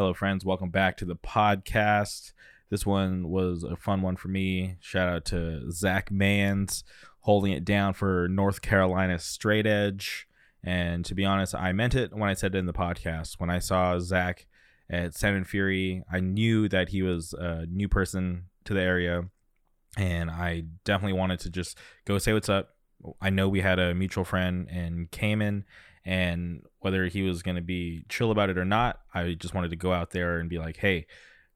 Hello, friends. Welcome back to the podcast. This one was a fun one for me. Shout out to Zach Mans holding it down for North Carolina Straight Edge. And to be honest, I meant it when I said it in the podcast. When I saw Zach at and Fury, I knew that he was a new person to the area. And I definitely wanted to just go say what's up. I know we had a mutual friend in Cayman and whether he was going to be chill about it or not, I just wanted to go out there and be like, hey,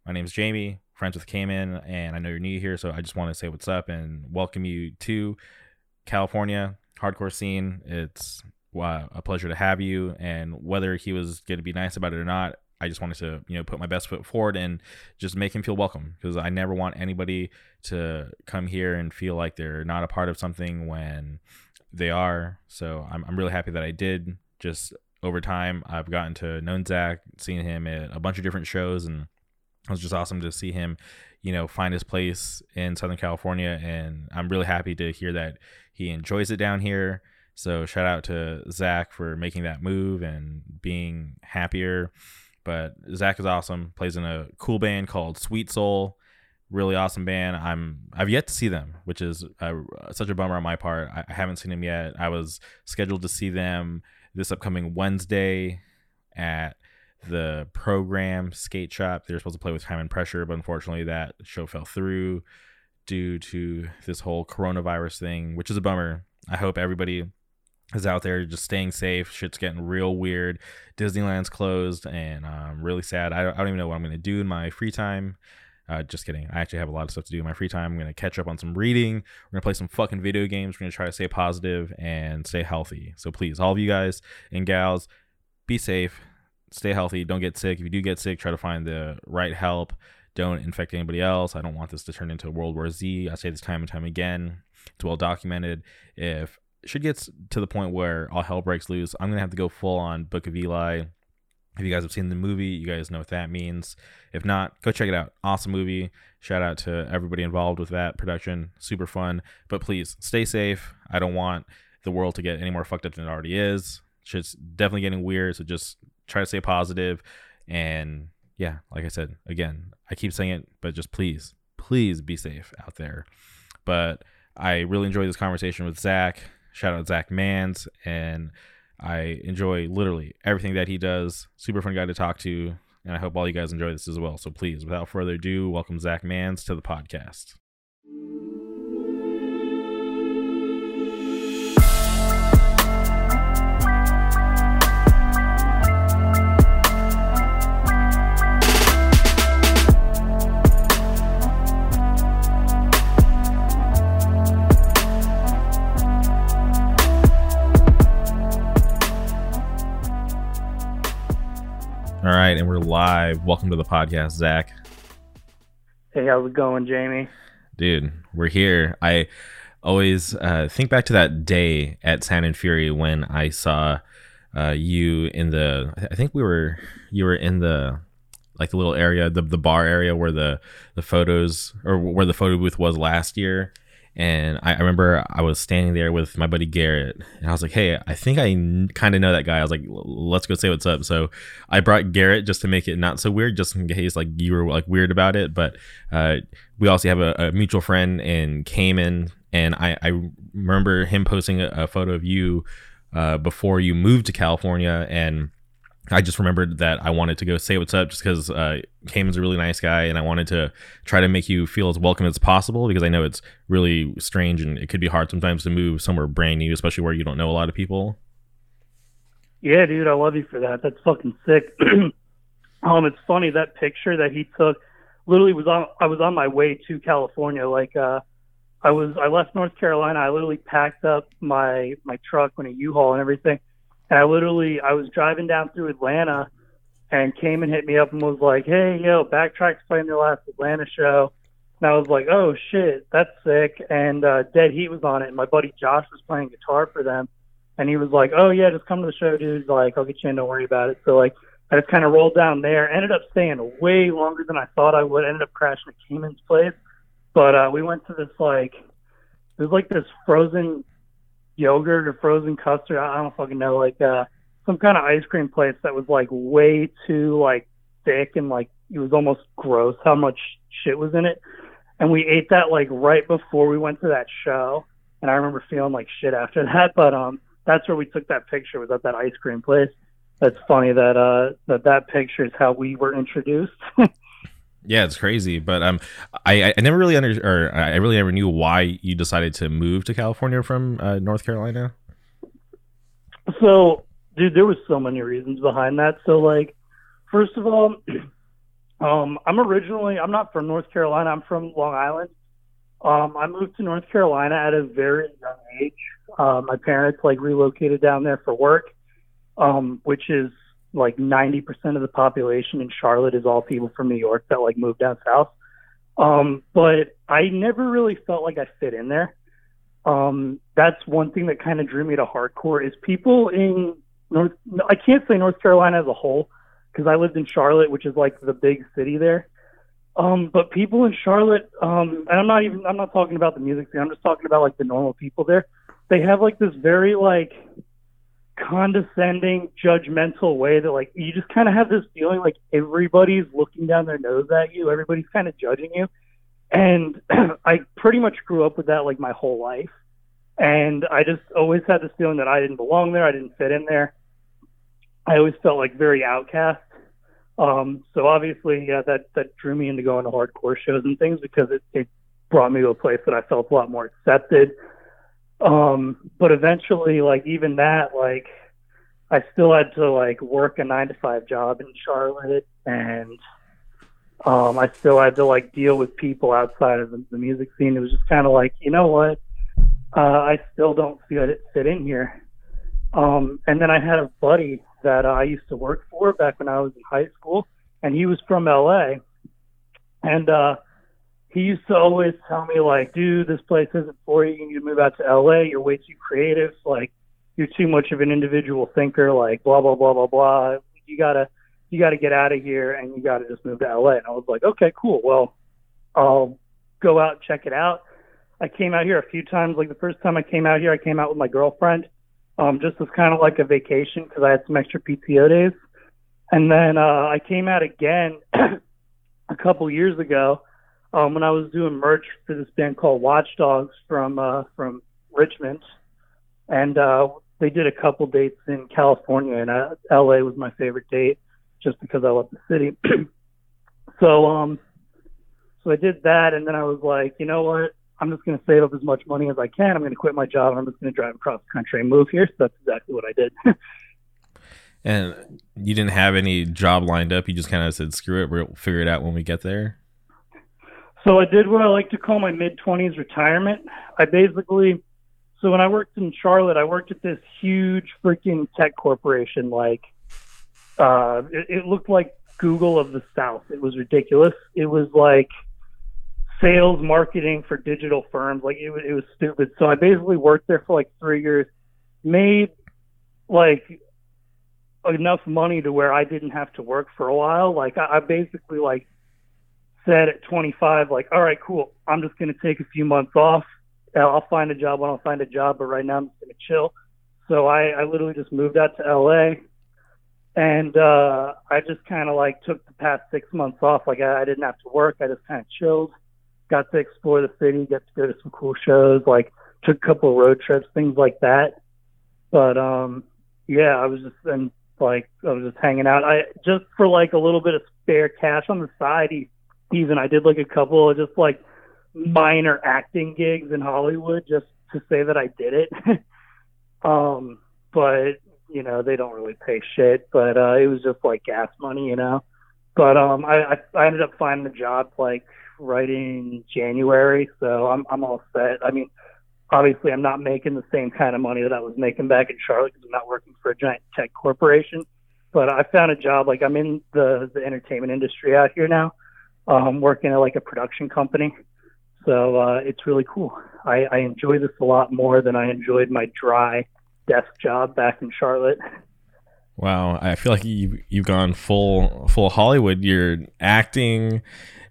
my name's Jamie, friends with Cayman, and I know you're new here, so I just want to say what's up and welcome you to California hardcore scene. It's wow, a pleasure to have you. And whether he was going to be nice about it or not, I just wanted to, you know, put my best foot forward and just make him feel welcome because I never want anybody to come here and feel like they're not a part of something when they are. So I'm, I'm really happy that I did. Just over time, I've gotten to know Zach, seen him at a bunch of different shows, and it was just awesome to see him, you know, find his place in Southern California. And I'm really happy to hear that he enjoys it down here. So shout out to Zach for making that move and being happier. But Zach is awesome. Plays in a cool band called Sweet Soul really awesome band. I'm I've yet to see them, which is such a bummer on my part. I, I, haven't seen them yet. I was scheduled to see them this upcoming Wednesday at the program skate shop. They were supposed to play with Time and Pressure, but unfortunately that show fell through due to this whole coronavirus thing, which is a bummer. I hope everybody is out there just staying safe. Shit's getting real weird. Disneyland's closed, and I'm really sad. I don't, I don't even know what I'm gonna do in my free time. Uh, just kidding. I actually have a lot of stuff to do in my free time. I'm going to catch up on some reading. We're going to play some fucking video games. We're going to try to stay positive and stay healthy. So please, all of you guys and gals, be safe, stay healthy, don't get sick. If you do get sick, try to find the right help. Don't infect anybody else. I don't want this to turn into a World War Z. I say this time and time again. It's well documented. If should gets to the point where all hell breaks loose, I'm going to have to go full on Book of Eli if you guys have seen the movie, you guys know what that means. If not, go check it out. Awesome movie. Shout out to everybody involved with that production. Super fun. But please stay safe. I don't want the world to get any more fucked up than it already is. It's definitely getting weird. So just try to stay positive. And yeah, like I said, again, I keep saying it, but just please, please be safe out there. But I really enjoyed this conversation with Zach. Shout out Zach Mans and I enjoy literally everything that he does. Super fun guy to talk to. And I hope all you guys enjoy this as well. So please, without further ado, welcome Zach Mans to the podcast. All right, and we're live. Welcome to the podcast, Zach. Hey, how's it going, Jamie? Dude, we're here. I always uh, think back to that day at Sound and Fury when I saw uh, you in the. I think we were you were in the like the little area, the the bar area where the the photos or where the photo booth was last year, and I, I, remember I was standing there with my buddy Garrett, and I was like, "Hey, I think I kind of know that guy." I was like, "Let's go say what's up." So I brought Garrett just to make it not so weird, just in case like you were like weird about it. But uh, we also have a, a, mutual friend in Cayman, and I, I remember him posting a, a photo of you uh, before you moved to California, and I just remembered that I wanted to go say what's up just because uh, Cayman's a really nice guy and I wanted to try to make you feel as welcome as possible because I know it's really strange and it could be hard sometimes to move somewhere brand new, especially where you don't know a lot of people. Yeah, dude, I love you for that. That's fucking sick. um, it's funny that picture that he took. Literally was on. I was on my way to California. Like, uh, I was. I left North Carolina. I literally packed up my my truck and a U-Haul and everything and I literally, I was driving down through Atlanta and Cayman hit me up and was like, hey, yo, Backtrack's playing their last Atlanta show. And I was like, oh, shit, that's sick. And uh, Dead Heat was on it. And my buddy Josh was playing guitar for them. And he was like, oh, yeah, just come to the show, dude. Like, I'll get you in. Don't worry about it. So, like, I just kind of rolled down there. Ended up staying way longer than I thought I would. Ended up crashing at Cayman's place. But uh, we went to this, like, it was like this frozen yogurt or frozen custard. I don't fucking know, like uh, some kind of ice cream place that was like way too like thick and like it was almost gross how much shit was in it. And we ate that like right before we went to that show. And I remember feeling like shit after that. But um, that's where we took that picture. Was at that ice cream place. That's funny that uh that that picture is how we were introduced. Yeah, it's crazy, but um, I I never really under or I really never knew why you decided to move to California from uh, North Carolina. So, dude, there was so many reasons behind that. So, like, first of all, um, I'm originally I'm not from North Carolina. I'm from Long Island. Um, I moved to North Carolina at a very young age. Uh, my parents like relocated down there for work, um, which is like 90% of the population in Charlotte is all people from New York that like moved down south. Um, but I never really felt like I fit in there. Um, that's one thing that kind of drew me to hardcore is people in North, I can't say North Carolina as a whole because I lived in Charlotte, which is like the big city there. Um, but people in Charlotte, um, and I'm not even, I'm not talking about the music scene. I'm just talking about like the normal people there. They have like this very like, condescending, judgmental way that like you just kind of have this feeling like everybody's looking down their nose at you, everybody's kind of judging you. And I pretty much grew up with that like my whole life. And I just always had this feeling that I didn't belong there, I didn't fit in there. I always felt like very outcast. Um, so obviously, yeah, that that drew me into going to hardcore shows and things because it, it brought me to a place that I felt a lot more accepted um, but eventually, like even that, like I still had to like work a nine to five job in Charlotte, and um, I still had to like deal with people outside of the, the music scene. It was just kind of like, you know what? Uh, I still don't feel it fit in here. Um, and then I had a buddy that uh, I used to work for back when I was in high school, and he was from LA. And uh, he used to always tell me like, dude, this place isn't for you. You need to move out to LA. You're way too creative. Like, you're too much of an individual thinker. Like, blah blah blah blah blah. You gotta you gotta get out of here and you gotta just move to LA. And I was like, okay, cool. Well, I'll go out and check it out. I came out here a few times. Like the first time I came out here, I came out with my girlfriend, um, just as kind of like a vacation because I had some extra PTO days. And then uh, I came out again a couple years ago um, when I was doing merch for this band called Watchdogs from uh, from Richmond, and uh, they did a couple dates in California, and uh, LA was my favorite date just because I love the city. so um, so I did that, and then I was like, you know what? I'm just going to save up as much money as I can. I'm going to quit my job, and I'm just going to drive across the country and move here. So that's exactly what I did. and you didn't have any job lined up. You just kind of said, "Screw it, we'll figure it out when we get there." So I did what I like to call my mid 20s retirement. I basically, so when I worked in Charlotte, I worked at this huge freaking tech corporation. Like, uh, it, it looked like Google of the South. It was ridiculous. It was like sales marketing for digital firms. Like it, it was stupid. So I basically worked there for like three years, made like enough money to where I didn't have to work for a while. Like I, I basically like said at 25, like, all right, cool. I'm just going to take a few months off. I'll find a job when I'll find a job, but right now I'm just going to chill. So I, I literally just moved out to LA and uh, I just kind of like took the past six months off. Like I, I didn't have to work. I just kind of chilled, got to explore the city, got to go to some cool shows, like took a couple of road trips, things like that. But um, yeah, I was just and like I was just hanging out. I just for like a little bit of spare cash on the side. He even I did like a couple of just like minor acting gigs in Hollywood just to say that I did it. um, but you know they don't really pay shit, but uh, it was just like gas money, you know. But um, I, I ended up finding a job like right in January, so I'm I'm all set. I mean, obviously I'm not making the same kind of money that I was making back in Charlotte because I'm not working for a giant tech corporation. But I found a job like I'm in the the entertainment industry out here now um, working at like a production company. So uh, it's really cool. I, I enjoy this a lot more than I enjoyed my dry desk job back in Charlotte. Wow, I feel like you you've gone full full Hollywood. You're acting,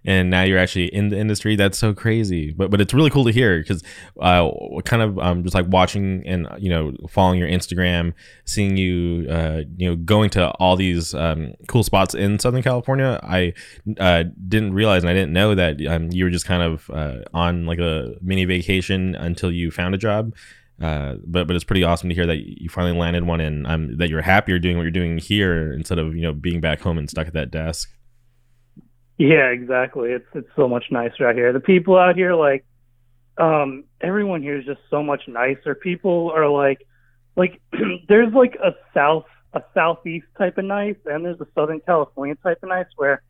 and now you're actually in the industry. That's so crazy. But but it's really cool to hear because uh, kind of um, just like watching and you know following your Instagram, seeing you uh, you know going to all these um, cool spots in Southern California. I uh, didn't realize and I didn't know that um, you were just kind of uh, on like a mini vacation until you found a job. Uh, but but it's pretty awesome to hear that you finally landed one and um, that you're happier doing what you're doing here instead of you know being back home and stuck at that desk. Yeah, exactly. It's it's so much nicer out here. The people out here, like, um, everyone here is just so much nicer. People are like, like, there's like a south a southeast type of nice, and there's a Southern California type of nice where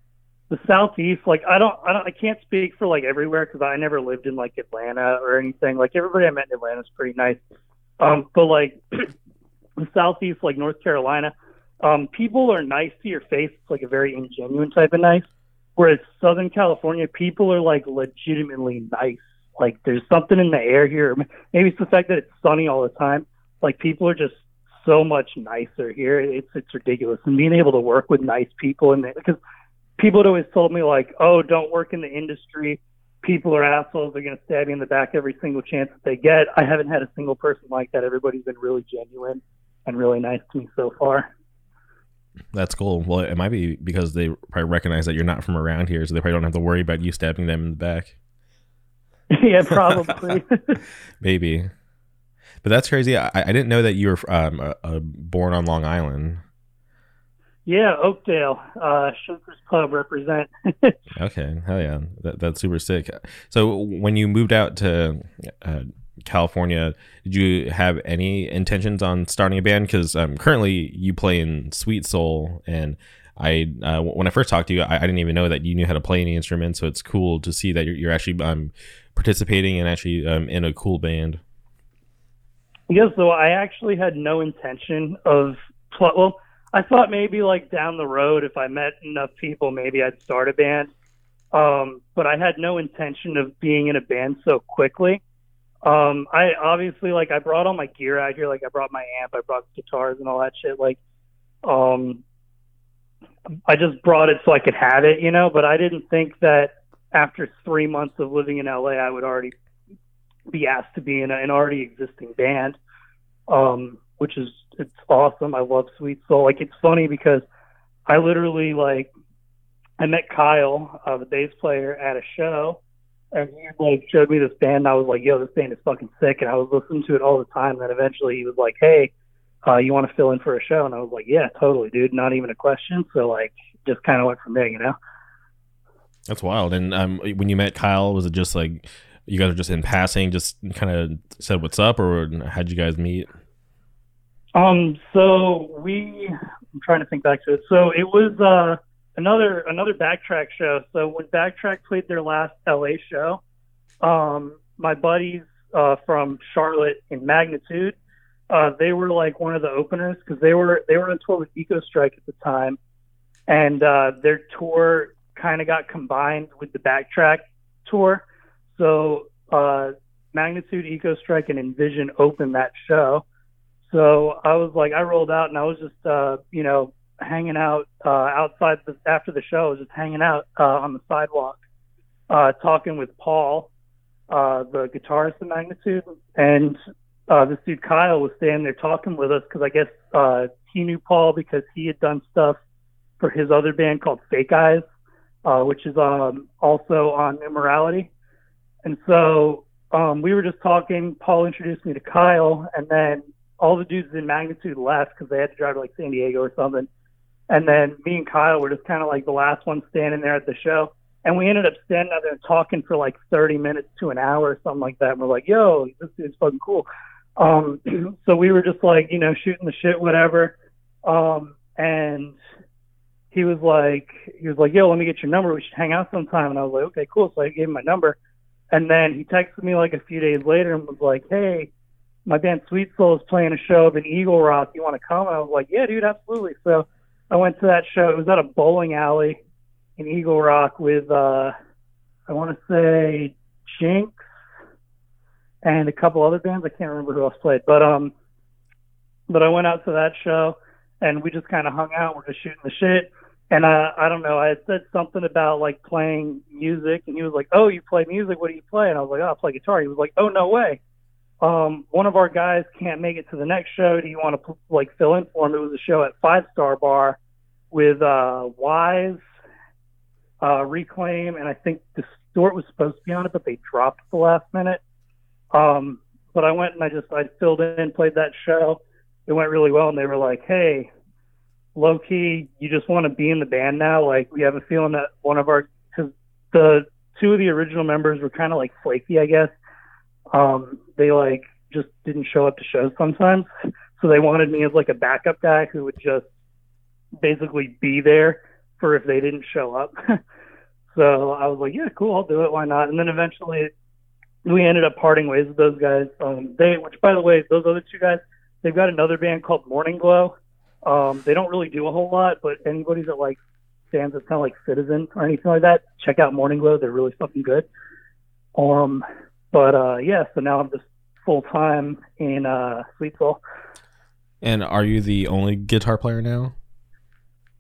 the southeast like i don't i don't i can't speak for like everywhere because i never lived in like atlanta or anything like everybody i met in atlanta is pretty nice um but like the southeast like north carolina um people are nice to your face it's like a very ingenuine type of nice whereas southern california people are like legitimately nice like there's something in the air here maybe it's the fact that it's sunny all the time like people are just so much nicer here it's it's ridiculous and being able to work with nice people and because people had always told me like, "Oh, don't work in the industry. People are assholes. They're to stab you in the back every single chance that they get." I haven't had a single person like that. Everybody's been really genuine and really nice to me so far. That's cool. Well, it might be because they probably recognize that you're not from around here, so they probably don't have to worry about you stabbing them in the back. yeah, probably. Maybe. But that's crazy. I, I didn't know that you were um, uh, uh, born on Long Island. Yeah, Oakdale, uh, Shakers Club represent. okay, hell yeah, that, that's super sick. So when you moved out to uh, California, did you have any intentions on starting a band? Because um, currently you play in Sweet Soul, and I uh, when I first talked to you, I, I, didn't even know that you knew how to play any instrument. So it's cool to see that you're, you're actually um, participating and actually um, in a cool band. Yes, so I actually had no intention of pl- well I thought maybe like down the road, if I met enough people, maybe I'd start a band. Um, but I had no intention of being in a band so quickly. Um, I obviously like I brought all my gear out here. Like I brought my amp, I brought guitars and all that shit. Like, um, I just brought it so I could have it, you know. But I didn't think that after three months of living in LA, I would already be asked to be in a, an already existing band. Um, which is it's awesome. I love Sweet Soul. Like it's funny because I literally like I met Kyle, uh, the bass player, at a show, and he like showed me this band. And I was like, "Yo, this band is fucking sick," and I was listening to it all the time. And then eventually he was like, "Hey, uh, you want to fill in for a show?" And I was like, "Yeah, totally, dude. Not even a question." So like, just kind of went from there, you know. That's wild. And um, when you met Kyle, was it just like you guys were just in passing, just kind of said what's up, or how'd you guys meet? Um, so we, I'm trying to think back to it. So it was uh, another another Backtrack show. So when Backtrack played their last LA show, um, my buddies uh, from Charlotte in Magnitude, uh, they were like one of the openers because they were they were on tour with Ecostrike at the time, and uh, their tour kind of got combined with the Backtrack tour. So uh, Magnitude, Ecostrike, and Envision opened that show so I was like, I rolled out and I was just, uh, you know, hanging out uh, outside the, after the show. Just hanging out uh, on the sidewalk, uh, talking with Paul, uh, the guitarist of Magnitude, and uh, this dude Kyle was standing there talking with us because I guess uh, he knew Paul because he had done stuff for his other band called Fake Eyes, uh, which is um, also on Immorality. And so um, we were just talking. Paul introduced me to Kyle, and then all the dudes in magnitude left because they had to drive to like San Diego or something. And then me and Kyle were just kind of like the last ones standing there at the show. And we ended up standing out there talking for like 30 minutes to an hour or something like that. And we're like, yo, this is fucking cool. Um, so we were just like, you know, shooting the shit, whatever. Um, and he was like, he was like, yo, let me get your number. We should hang out sometime. And I was like, okay, cool. So I gave him my number. And then he texted me like a few days later and was like, hey, my band Sweet Soul is playing a show in Eagle Rock. You want to come? And I was like, yeah, dude, absolutely. So I went to that show. It was at a bowling alley in Eagle Rock with, uh, I want to say Jinx and a couple other bands. I can't remember who else played, but, um, but I went out to that show and we just kind of hung out. We're just shooting the shit. And I, I don't know. I had said something about like playing music, and he was like, "Oh, you play music? What do you play?" And I was like, "Oh, I play guitar." He was like, "Oh, no way." Um, one of our guys can't make it to the next show. Do you want to like fill in for him? It was a show at Five Star Bar with uh, Wise, uh, Reclaim, and I think Distort was supposed to be on it, but they dropped the last minute. Um, but I went and I just I filled in, played that show. It went really well, and they were like, "Hey, low key, you just want to be in the band now? Like, we have a feeling that one of our because the two of the original members were kind of like flaky, I guess. Um, they like just didn't show up to shows sometimes, so they wanted me as like a backup guy who would just basically be there for if they didn't show up. so I was like, yeah, cool, I'll do it. Why not? And then eventually we ended up parting ways with those guys. Um, they, which by the way, those other two guys, they've got another band called Morning Glow. Um, they don't really do a whole lot, but anybody that like stands that's kind of like Citizen or anything like that, check out Morning Glow. They're really fucking good. Um, but uh, yeah, so now I'm just full time in uh, Sweet Soul. And are you the only guitar player now?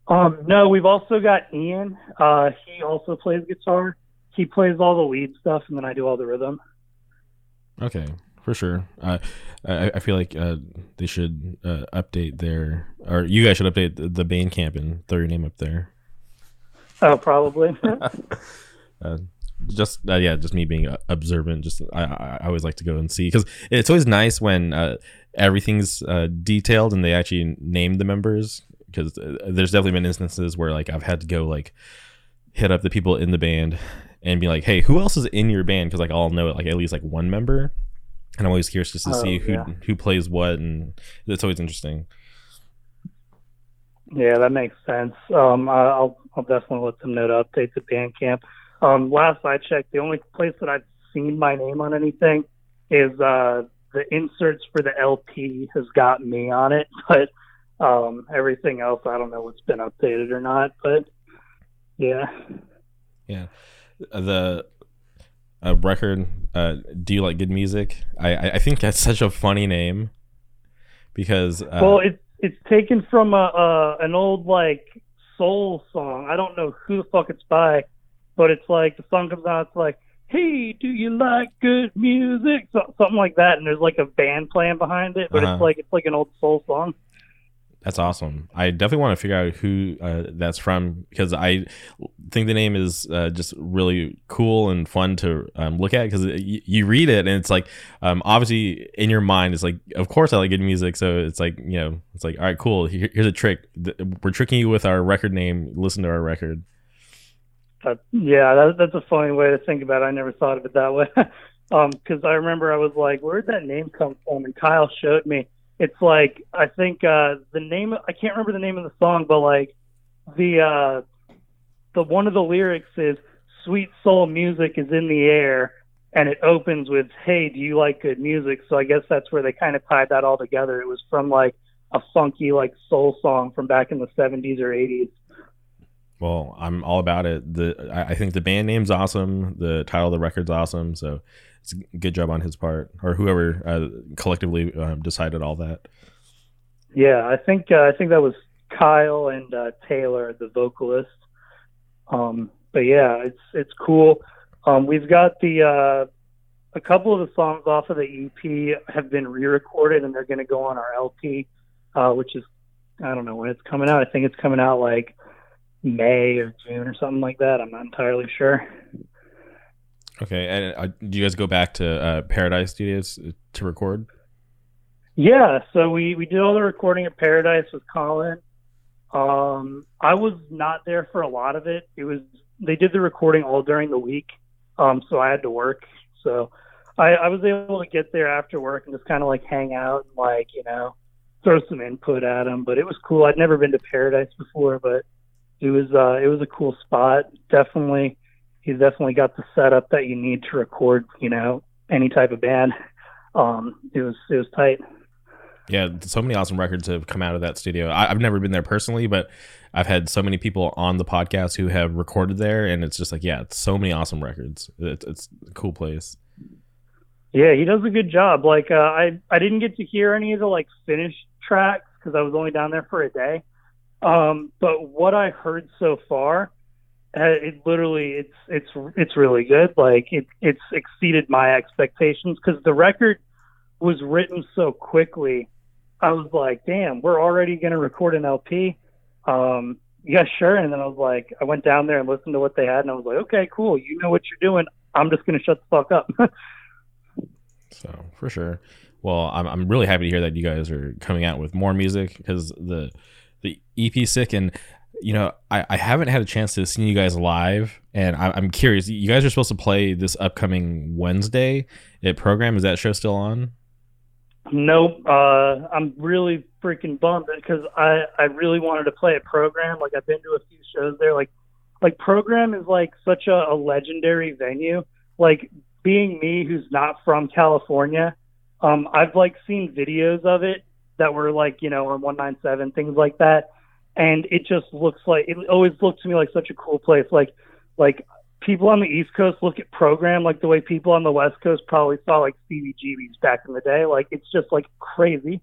Um, no, we've also got Ian. Uh, he also plays guitar. He plays all the lead stuff, and then I do all the rhythm. Okay, for sure. Uh, I, I feel like uh, they should uh, update their, or you guys should update the, the Bandcamp and throw your name up there. Oh, probably. uh, just uh, yeah, just me being observant. Just I, I always like to go and see because it's always nice when uh, everything's uh, detailed and they actually name the members. Because uh, there's definitely been instances where like I've had to go like hit up the people in the band and be like, hey, who else is in your band? Because like I'll know like at least like one member, and I'm always curious just to oh, see who yeah. who plays what, and it's always interesting. Yeah, that makes sense. Um, I'll I'll definitely let them know to update the Bandcamp. Um, last I checked, the only place that I've seen my name on anything is uh, the inserts for the LP has got me on it, but um, everything else I don't know what's been updated or not. But yeah, yeah, the uh, record. Uh, do you like good music? I I think that's such a funny name because uh, well, it's it's taken from a, a an old like soul song. I don't know who the fuck it's by but it's like the song comes out, it's like, "Hey, do you like good music?" So, something like that, and there's like a band playing behind it, but uh-huh. it's like it's like an old soul song. That's awesome. I definitely want to figure out who uh, that's from because I think the name is uh, just really cool and fun to um, look at because y- you read it and it's like um, obviously in your mind it's like of course I like good music so it's like you know it's like all right cool Here, here's a trick we're tricking you with our record name listen to our record yeah, that, that's a funny way to think about it. I never thought of it that way. um, because I remember I was like, "Where'd that name come from?" And Kyle showed me. It's like I think uh, the name. I can't remember the name of the song, but like the uh, the one of the lyrics is "Sweet soul music is in the air," and it opens with "Hey, do you like good music?" So I guess that's where they kind of tied that all together. It was from like a funky like soul song from back in the 70s or 80s. Well, I'm all about it. The I, think the band name's awesome. The title of the record's awesome. So it's a good job on his part, or whoever uh, collectively uh, decided all that. Yeah, I think uh, I think that was Kyle and uh, Taylor, the vocalist. Um, but yeah, it's it's cool. Um, we've got the uh, a couple of the songs off of the EP have been re-recorded, and they're going to go on our LP, uh, which is I don't know when it's coming out. I think it's coming out like May or June or something like that. I'm not entirely sure. Okay, and uh, do you guys go back to uh, Paradise Studios to record? Yeah, so we we did all the recording at Paradise with Colin. Um, I was not there for a lot of it. It was they did the recording all during the week, um, so I had to work. So I, I was able to get there after work and just kind of like hang out and like you know throw some input at them. But it was cool. I'd never been to Paradise before, but it was uh, it was a cool spot. Definitely, he's definitely got the setup that you need to record, you know, any type of band. Um, it was it was tight. Yeah, so many awesome records have come out of that studio. I, have never been there personally, but I've had so many people on the podcast who have recorded there, and it's just like, yeah, it's so many awesome records. It's, it's a cool place. Yeah, he does a good job. Like, uh, I I didn't get to hear any of the like finished tracks because I was only down there for a day. Um, but what I heard so far, uh, it literally it's it's it's really good. Like it it's exceeded my expectations because the record was written so quickly. I was like, damn, we're already gonna record an LP. Um, yeah, sure. And then I was like, I went down there and listened to what they had, and I was like, okay, cool. You know what you're doing. I'm just gonna shut the fuck up. so for sure. Well, I'm I'm really happy to hear that you guys are coming out with more music because the the EP sick and you know I, I haven't had a chance to see you guys live and I, I'm curious. You guys are supposed to play this upcoming Wednesday at program. Is that show still on? Nope. Uh, I'm really freaking bummed because I I really wanted to play a program. Like I've been to a few shows there. Like like program is like such a, a legendary venue. Like being me, who's not from California, um, I've like seen videos of it that were like you know on 197 things like that, and it just looks like it always looked to me like such a cool place. Like like people on the East Coast look at program like the way people on the West Coast probably saw like CBGBs back in the day. Like it's just like crazy.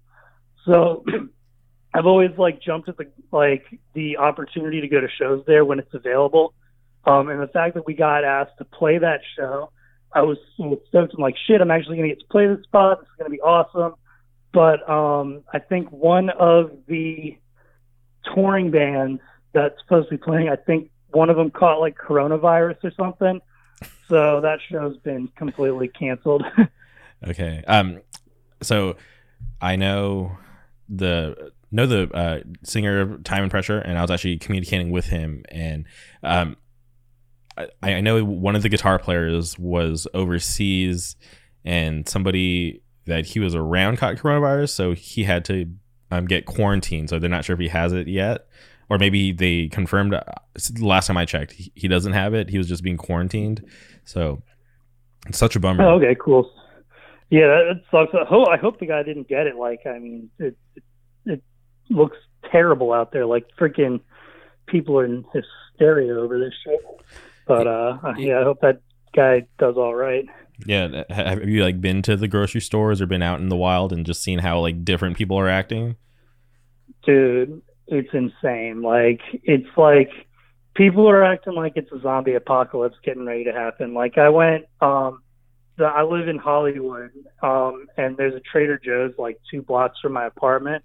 So I've always like jumped at the like the opportunity to go to shows there when it's available. Um, and the fact that we got asked to play that show, I was so stoked. I'm like, shit, I'm actually gonna get to play this spot. This is gonna be awesome. But um, I think one of the touring bands that's supposed to be playing, I think one of them caught like coronavirus or something. So that show's been completely canceled. okay. Um. So I know the know the uh, singer of Time and Pressure, and I was actually communicating with him, and um, I, I know one of the guitar players was overseas, and somebody that he was around caught coronavirus, so he had to um, get quarantined. So they're not sure if he has it yet or maybe they confirmed. Uh, last time I checked, he, he doesn't have it. He was just being quarantined. So it's such a bummer. Oh, okay, cool. Yeah, that, sucks. I hope, I hope the guy didn't get it. Like, I mean, it, it, it looks terrible out there. Like, freaking people are in hysteria over this shit. But uh, yeah, I hope that guy does all right. Yeah, have you like been to the grocery stores or been out in the wild and just seen how like different people are acting? Dude, it's insane. Like it's like people are acting like it's a zombie apocalypse getting ready to happen. Like I went um the, I live in Hollywood um and there's a Trader Joe's like 2 blocks from my apartment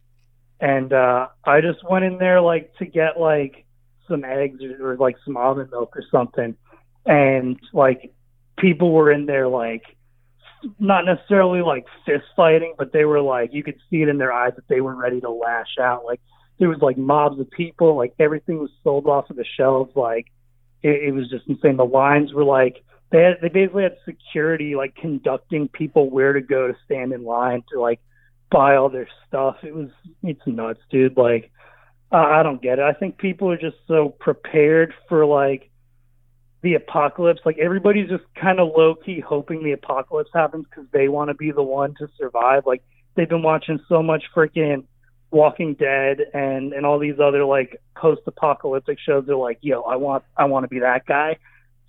and uh I just went in there like to get like some eggs or, or like some almond milk or something and like people were in there like not necessarily like fist fighting, but they were like you could see it in their eyes that they were ready to lash out. Like there was like mobs of people, like everything was sold off of the shelves, like it, it was just insane. The lines were like they had, they basically had security like conducting people where to go to stand in line to like buy all their stuff. It was it's nuts, dude. Like uh, I don't get it. I think people are just so prepared for like the apocalypse. Like everybody's just kind of low key hoping the apocalypse happens because they want to be the one to survive. Like they've been watching so much freaking Walking Dead and and all these other like post apocalyptic shows. They're like, yo, I want I want to be that guy.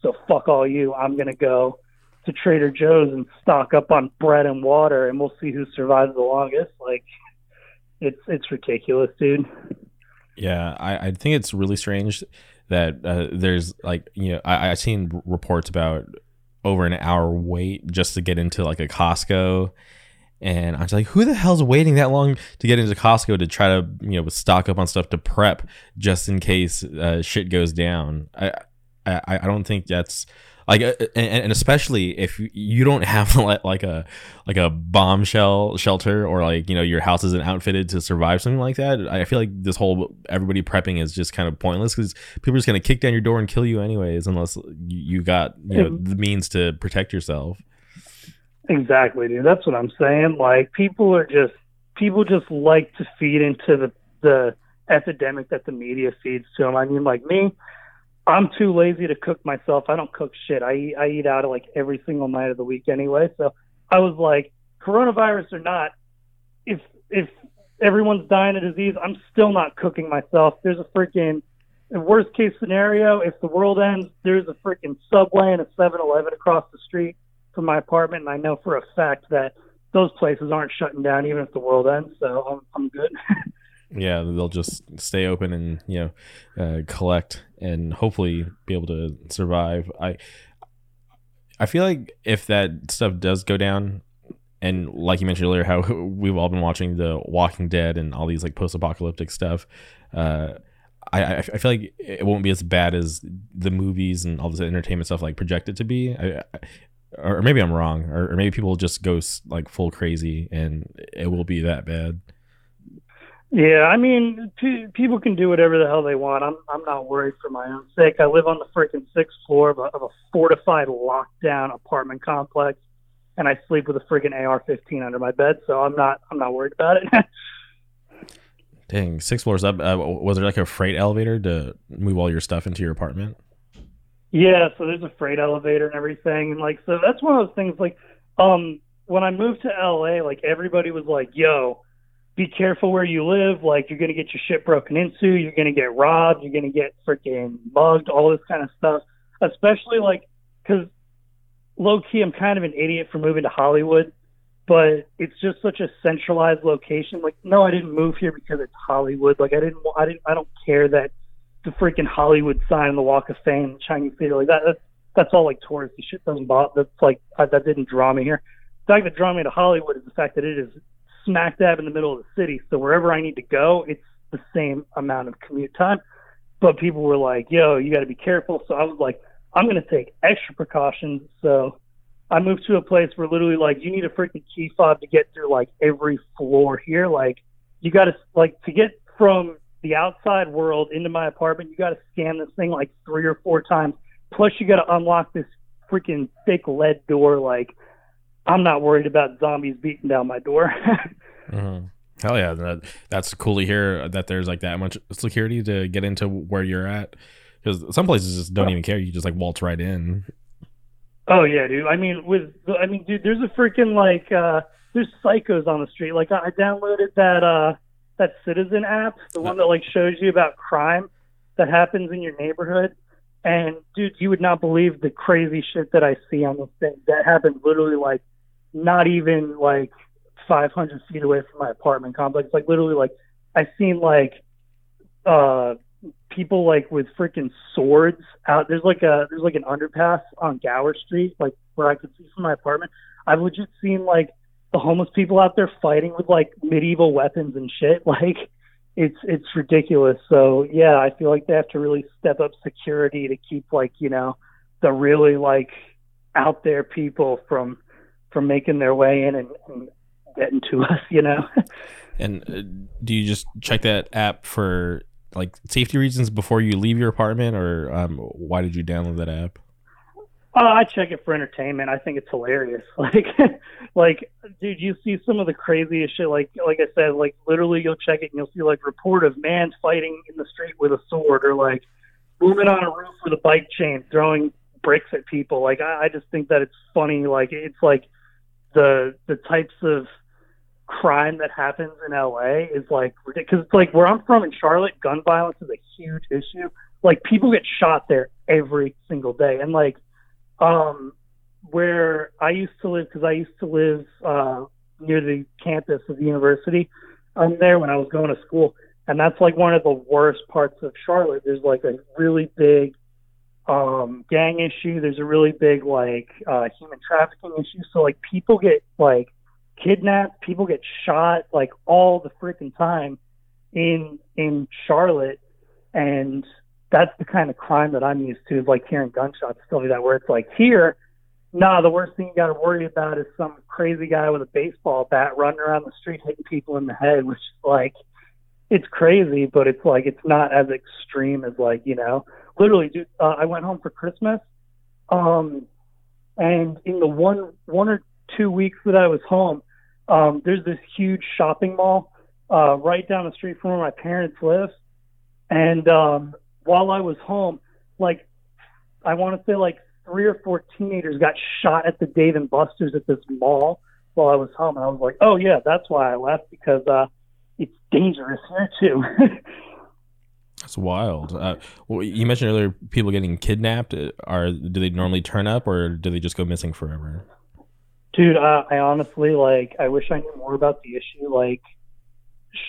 So fuck all you. I'm gonna go to Trader Joe's and stock up on bread and water, and we'll see who survives the longest. Like, it's it's ridiculous, dude. Yeah, I, I think it's really strange that uh, there's like you know I, I've seen reports about over an hour wait just to get into like a Costco. And I was like, who the hell's waiting that long to get into Costco to try to, you know, stock up on stuff to prep just in case uh, shit goes down? I, I, I don't think that's like uh, and, and especially if you don't have like a like a bombshell shelter or like you know your house isn't outfitted to survive something like that i feel like this whole everybody prepping is just kind of pointless because people are just going to kick down your door and kill you anyways unless you got you know the means to protect yourself. Exactly dude. That's what i'm saying. Like people are just people just like to feed into the the epidemic that the media feeds to them i mean like me I'm too lazy to cook myself. I don't cook shit. I eat, I eat out like every single night of the week anyway. So I was like, coronavirus or not, if if everyone's dying of disease, I'm still not cooking myself. There's a freaking worst case scenario. If the world ends, there's a freaking Subway and a 7-Eleven across the street from my apartment, and I know for a fact that those places aren't shutting down even if the world ends. So I'm I'm good. Yeah, they'll just stay open and you know uh, collect and hopefully be able to survive. I I feel like if that stuff does go down, and like you mentioned earlier, how we've all been watching the Walking Dead and all these like post-apocalyptic stuff. Uh, I, I feel like it won't be as bad as the movies and all this entertainment stuff like projected to be. I, I, or maybe I'm wrong, or, or maybe people just go like full crazy and it will be that bad. Yeah, I mean, p- people can do whatever the hell they want. I'm I'm not worried for my own sake. I live on the freaking sixth floor of a, of a fortified, lockdown apartment complex, and I sleep with a freaking AR-15 under my bed, so I'm not I'm not worried about it. Dang, six floors up. Uh, was there like a freight elevator to move all your stuff into your apartment? Yeah, so there's a freight elevator and everything, and like so that's one of those things. Like, um, when I moved to LA, like everybody was like, "Yo." Be careful where you live. Like you're gonna get your shit broken into, you're gonna get robbed, you're gonna get freaking mugged, all this kind of stuff. Especially like, cause low key, I'm kind of an idiot for moving to Hollywood, but it's just such a centralized location. Like, no, I didn't move here because it's Hollywood. Like, I didn't, I didn't, I don't care that the freaking Hollywood sign, the Walk of Fame, the Chinese theater, like that. That's that's all like touristy shit. Doesn't bother. That's like I, that didn't draw me here. The fact that drew me to Hollywood is the fact that it is smack dab in the middle of the city. So wherever I need to go, it's the same amount of commute time. But people were like, yo, you got to be careful. So I was like, I'm going to take extra precautions. So I moved to a place where literally, like, you need a freaking key fob to get through, like, every floor here. Like, you got to, like, to get from the outside world into my apartment, you got to scan this thing like three or four times. Plus, you got to unlock this freaking thick lead door. Like, I'm not worried about zombies beating down my door. mm-hmm. Hell yeah, that, that's cool to hear that there's like that much security to get into where you're at. Because some places just don't even care; you just like waltz right in. Oh yeah, dude. I mean, with I mean, dude, there's a freaking like uh there's psychos on the street. Like I downloaded that uh that Citizen app, the one that like shows you about crime that happens in your neighborhood. And dude, you would not believe the crazy shit that I see on this thing. That happens literally like not even like 500 feet away from my apartment complex. Like literally, like I've seen like uh people like with freaking swords out. There's like a there's like an underpass on Gower Street, like where I could see from my apartment. I've legit seen like the homeless people out there fighting with like medieval weapons and shit. Like it's it's ridiculous. So yeah, I feel like they have to really step up security to keep like you know the really like out there people from from making their way in and, and getting to us, you know. and uh, do you just check that app for like safety reasons before you leave your apartment, or um, why did you download that app? Uh, I check it for entertainment. I think it's hilarious. Like, like, dude, you see some of the craziest shit. Like, like I said, like literally, you'll check it and you'll see like report of man fighting in the street with a sword, or like woman on a roof with a bike chain throwing bricks at people. Like, I, I just think that it's funny. Like, it's like the the types of crime that happens in LA is like because it's like where I'm from in Charlotte, gun violence is a huge issue. Like people get shot there every single day, and like um where I used to live because I used to live uh near the campus of the university. I'm there when I was going to school, and that's like one of the worst parts of Charlotte. There's like a really big um, gang issue. There's a really big like uh, human trafficking issue. So like people get like kidnapped, people get shot like all the freaking time in in Charlotte, and that's the kind of crime that I'm used to, is like hearing gunshots, stuff like that. Where it's like here, nah, the worst thing you got to worry about is some crazy guy with a baseball bat running around the street hitting people in the head, which is like it's crazy, but it's like it's not as extreme as like you know literally, dude, uh, I went home for Christmas, um, and in the one one or two weeks that I was home, um, there's this huge shopping mall uh, right down the street from where my parents live, and um, while I was home, like I want to say like three or four teenagers got shot at the Dave and Buster's at this mall while I was home, and I was like, oh yeah, that's why I left because uh, it's dangerous here too. That's wild. Uh, well, you mentioned earlier people getting kidnapped. Uh, are do they normally turn up or do they just go missing forever? Dude, uh, I honestly like. I wish I knew more about the issue. Like,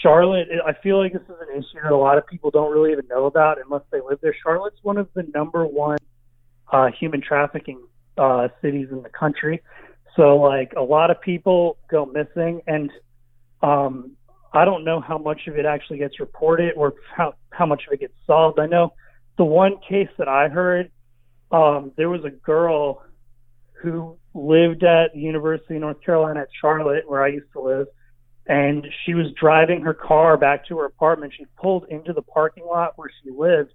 Charlotte, I feel like this is an issue that a lot of people don't really even know about unless they live there. Charlotte's one of the number one uh, human trafficking uh, cities in the country. So, like, a lot of people go missing, and um, I don't know how much of it actually gets reported or how, how much of it gets solved. I know the one case that I heard, um, there was a girl who lived at the University of North Carolina at Charlotte, where I used to live, and she was driving her car back to her apartment. She pulled into the parking lot where she lived,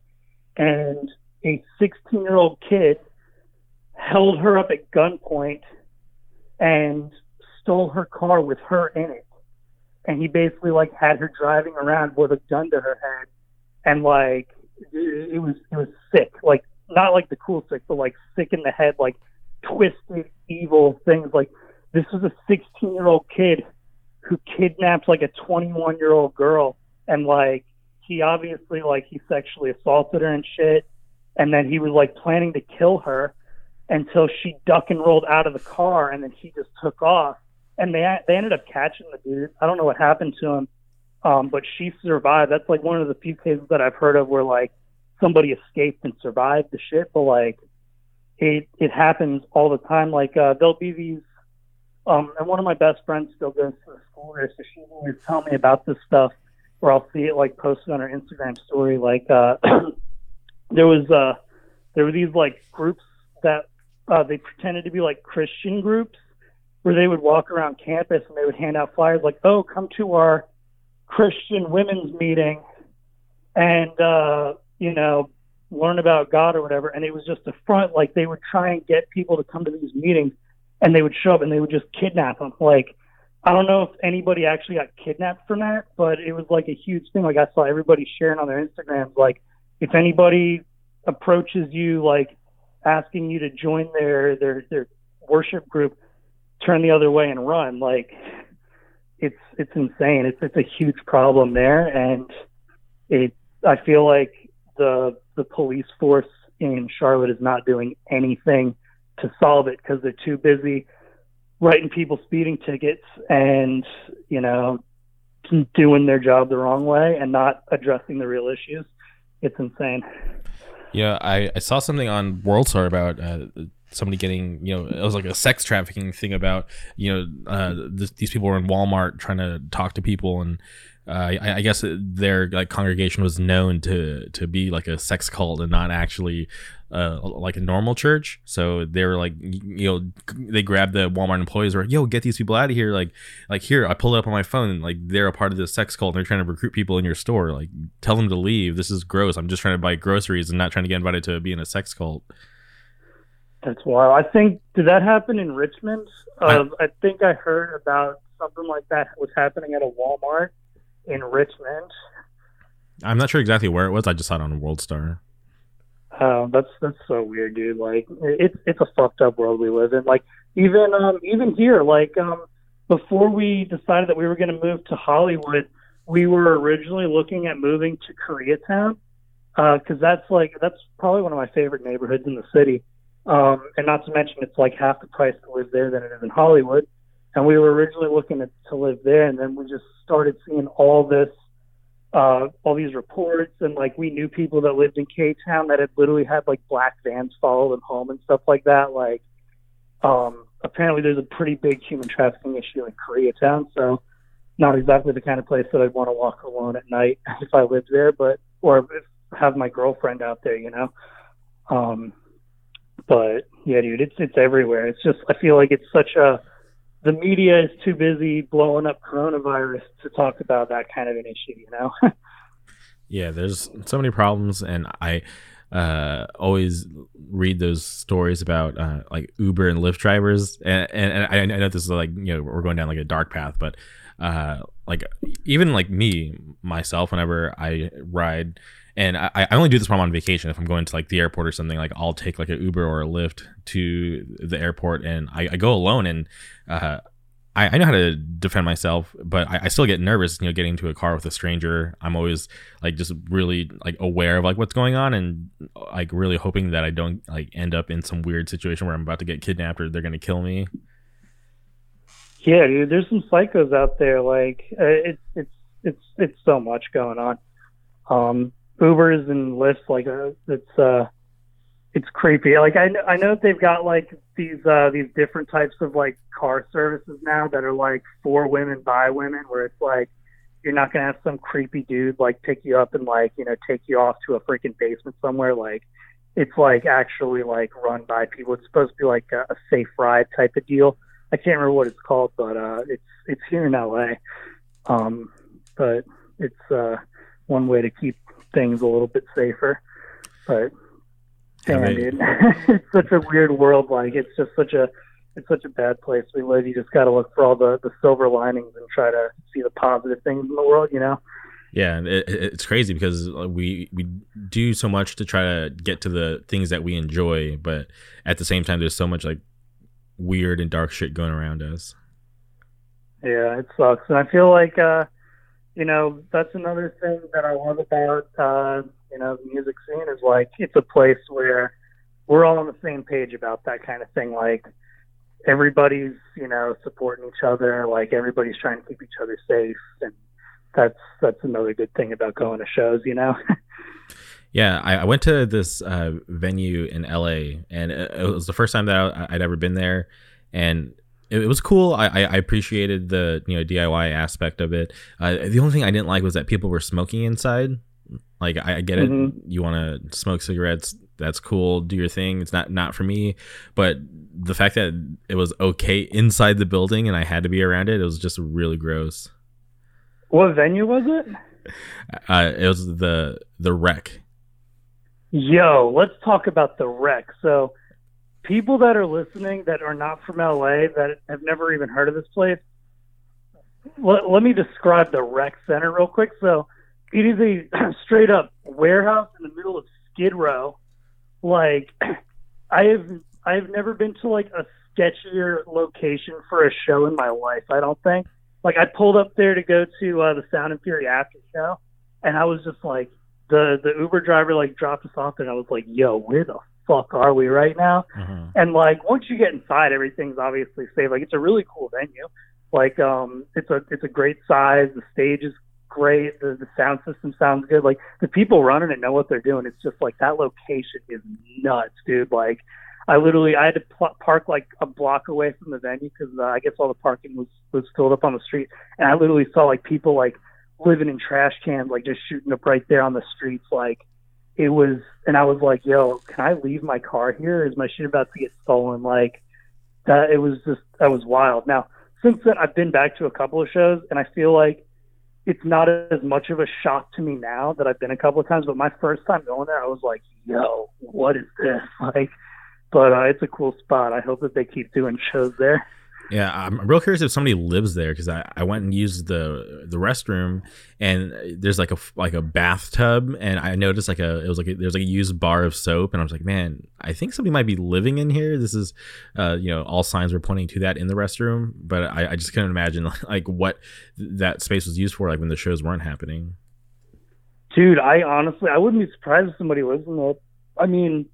and a 16 year old kid held her up at gunpoint and stole her car with her in it. And he basically like had her driving around with a gun to her head, and like it was it was sick, like not like the cool sick, but like sick in the head, like twisted evil things. Like this was a 16 year old kid who kidnapped like a 21 year old girl and like he obviously like he sexually assaulted her and shit and then he was like planning to kill her until she duck and rolled out of the car and then he just took off. And they they ended up catching the dude. I don't know what happened to him um but she survived. That's like one of the few cases that i've heard of where like somebody escaped and survived the shit but like it it happens all the time. Like uh there'll be these um, and one of my best friends still goes to the school there, so she always tell me about this stuff, or I'll see it like posted on her Instagram story. Like uh, there was uh, there were these like groups that uh, they pretended to be like Christian groups, where they would walk around campus and they would hand out flyers like, "Oh, come to our Christian women's meeting," and uh, you know, learn about God or whatever. And it was just a front, like they would try and get people to come to these meetings and they would show up and they would just kidnap them. Like, I don't know if anybody actually got kidnapped from that, but it was like a huge thing. Like I saw everybody sharing on their Instagrams. Like, if anybody approaches you, like asking you to join their their their worship group, turn the other way and run. Like, it's it's insane. It's it's a huge problem there, and it. I feel like the the police force in Charlotte is not doing anything to solve it because they're too busy writing people speeding tickets and you know doing their job the wrong way and not addressing the real issues. It's insane. Yeah, I, I saw something on World Star about uh, somebody getting you know it was like a sex trafficking thing about you know uh, these people were in Walmart trying to talk to people and uh, I, I, guess their like congregation was known to to be like a sex cult and not actually uh, like a normal church. So they were like, you know, they grabbed the Walmart employees, were like, "Yo, get these people out of here!" Like, like here, I pulled it up on my phone, and like they're a part of this sex cult. and They're trying to recruit people in your store. Like, tell them to leave. This is gross. I'm just trying to buy groceries and not trying to get invited to be in a sex cult. That's wild. I think did that happen in Richmond? Uh, I, I think I heard about something like that was happening at a Walmart in Richmond. I'm not sure exactly where it was. I just saw it on World Star. Oh, that's that's so weird, dude. Like it's it's a fucked up world we live in. Like even um even here, like um before we decided that we were going to move to Hollywood, we were originally looking at moving to Koreatown because uh, that's like that's probably one of my favorite neighborhoods in the city. Um, and not to mention it's like half the price to live there than it is in Hollywood and we were originally looking to, to live there, and then we just started seeing all this, uh, all these reports, and like we knew people that lived in K Town that had literally had like black vans follow them home and stuff like that. Like, um, apparently there's a pretty big human trafficking issue in Koreatown, so not exactly the kind of place that I'd want to walk alone at night if I lived there, but or if, have my girlfriend out there, you know. Um, but yeah, dude, it's it's everywhere. It's just I feel like it's such a the media is too busy blowing up coronavirus to talk about that kind of an issue, you know? yeah, there's so many problems, and I uh, always read those stories about uh, like Uber and Lyft drivers, and, and, and, I know this is like you know we're going down like a dark path, but uh, like even like me myself, whenever I ride and I, I only do this when I'm on vacation. If I'm going to like the airport or something, like I'll take like an Uber or a Lyft to the airport, and I, I go alone, and uh, I, I, know how to defend myself, but I, I, still get nervous. You know, getting into a car with a stranger. I'm always like just really like aware of like what's going on, and like really hoping that I don't like end up in some weird situation where I'm about to get kidnapped or they're gonna kill me. Yeah, dude. There's some psychos out there. Like uh, it's it's it's it's so much going on. Um, Ubers and Lyfts, like uh, it's uh, it's creepy. Like I I know they've got like these uh these different types of like car services now that are like for women by women, where it's like you're not gonna have some creepy dude like pick you up and like you know take you off to a freaking basement somewhere. Like it's like actually like run by people. It's supposed to be like a, a safe ride type of deal. I can't remember what it's called, but uh, it's it's here in LA. Um, but it's uh, one way to keep things a little bit safer. But damn, they- dude, it's such a weird world. Like it's just such a it's such a bad place we live. You just got to look for all the the silver linings and try to see the positive things in the world. You know. Yeah, and it, it- it's crazy because we we do so much to try to get to the things that we enjoy, but at the same time, there's so much like weird and dark shit going around us. Yeah, it sucks. And I feel like, uh, you know, that's another thing that I love about, uh, you know, the music scene is like it's a place where we're all on the same page about that kind of thing. Like everybody's, you know, supporting each other. Like everybody's trying to keep each other safe. And that's, that's another good thing about going to shows, you know? Yeah, I, I went to this uh, venue in LA, and it, it was the first time that I'd ever been there, and it, it was cool. I, I appreciated the you know DIY aspect of it. Uh, the only thing I didn't like was that people were smoking inside. Like I, I get it, Mhm. you want to smoke cigarettes. That's cool. Do your thing. It's not not for me, but the fact that it was okay inside the building and I had to be around it, it was just really gross. what venue was it? Uh, it was the the Rec. Yo, let's talk about the Rec. So, people that are listening that are not from LA that have never even heard of this place, let, let me describe the rec center real quick. So, it is a straight up warehouse in the middle of Skid Row. Like, I have I have never been to like a sketchier location for a show in my life. I don't think. Like, I pulled up there to go to uh, the Sound and Fury after show, and I was just like, the the Uber driver like dropped us off, and I was like, "Yo, where the fuck are we right now?" Mhm. And like once you get inside, everything's obviously safe. Like it's a really cool venue. Like um, it's a it's a great size. The stage is great. The the sound system sounds good. Like the people running it know what they're doing. It's just like that location is nuts, dude. Like I literally I had to pl- park like a block away from the venue because uh, I guess all the parking was was filled up on the street, and I literally saw like people like living in trash cans, like just shooting up right there on the streets, like it was and I was like, yo, can I leave my car here? Is my shit about to get stolen? Like that it was just that was wild. Now, since then I've been back to a couple of shows and I feel like it's not as much of a shock to me now that I've been a couple of times, but my first time going there I was like, yo, what is this? Like but uh, it's a cool spot. I hope that they keep doing shows there. Yeah, I'm real curious if somebody lives there because I, I went and used the the restroom and there's like a like a bathtub and I noticed like a it was like a, there's like a used bar of soap and I was like, man, I think somebody might be living in here. This is, uh, you know, all signs were pointing to that in the restroom, but I, I just couldn't imagine like what that space was used for like when the shows weren't happening. Dude, I honestly I wouldn't be surprised if somebody lives in it. I mean,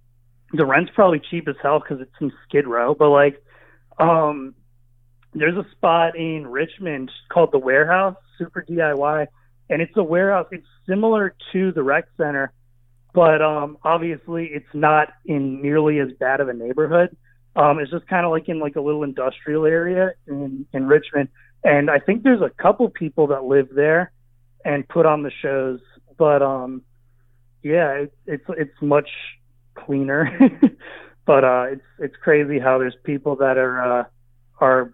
the rent's probably cheap as hell because it's in Skid Row, but like, um, there's a spot in Richmond called the Warehouse, super DIY, and it's a warehouse. It's similar to the rec center, but um, obviously it's not in nearly as bad of a neighborhood. Um, it's just kind of like in like a little industrial area in in Richmond, and I think there's a couple people that live there and put on the shows, but um, yeah, it, it's it's much cleaner. but uh, it's it's crazy how there's people that are uh, are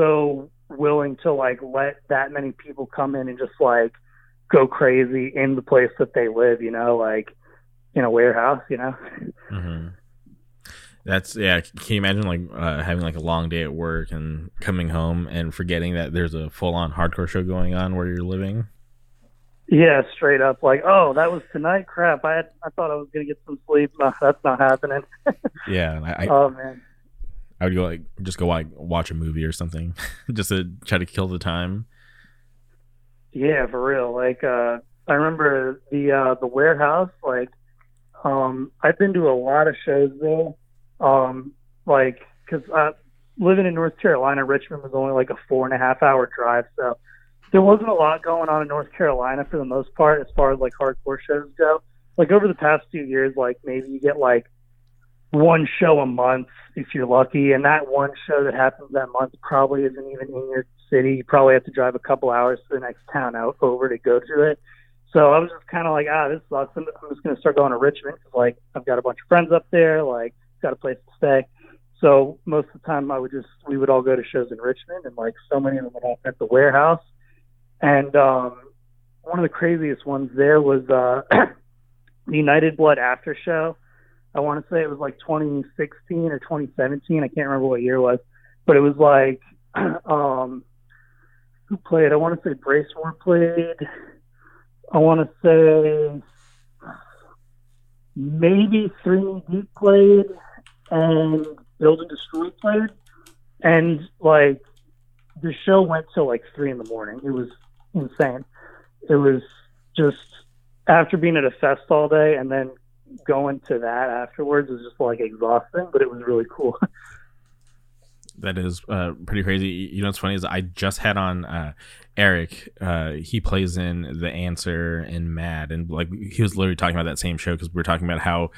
so willing to like let that many people come in and just like go crazy in the place that they live. You know, like in a warehouse. You know. hmm That's yeah. Can you imagine like uh, having like a long day at work and coming home and forgetting that there's a full on hardcore show going on where you're living? Yeah, straight up. Like, oh, that was tonight. Crap, I had, I thought I was gonna get some sleep. No, that's not happening. Yeah, I, I, oh man. I would go like just go like watch a movie or something just to try to kill the time. Yeah, for real. Like uh I remember the uh the warehouse, like um I've been to a lot of shows though. Um like cuz uh living in North Carolina, Richmond was only like a four and a half hour drive, so there wasn't a lot going on in North Carolina for the most part, as far as like hardcore shows go. Like over the past few years, like maybe you get like one show a month if you're lucky, and that one show that happens that month probably isn't even in your city. You probably have to drive a couple hours to the next town out over to go to it. So I was just kind of like, ah, this sucks. I'm just going to start going to Richmond because, like, I've got a bunch of friends up there, like, got a place to stay. So most of the time, I would just we would all go to shows in Richmond, and like so many of them would happen at the warehouse. And um, one of the craziest ones there was uh, the United Blood After Show. I want to say it was like 2016 or 2017. I can't remember what year it was, but it was like um, who played? I want to say Bracewar played. I want to say maybe Three Deep played and Build and Destroy played, and like the show went till like three in the morning. It was insane. It was just after being at a fest all day and then going to that afterwards was just like exhausting, but it was really cool. that is uh, pretty crazy. You know what's funny is I just had on uh, Eric. Uh, he plays in The Answer and Mad, and like he was literally talking about that same show because we were talking about how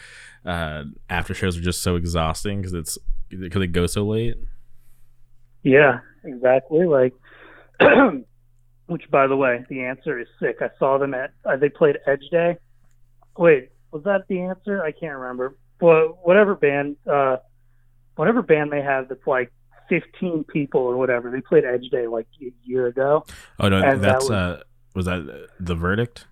uh, after shows are just so exhausting because it's because it goes so late. Yeah, exactly. Like, which by the way, The Answer is sick. I saw them at uh, they played Edge Day. Wait, was that The Answer? I can't remember. But whatever band, uh, whatever band they have that's like 15 people or whatever. They played Edge Day like a year ago. Oh no, that's that was, uh, was that the verdict?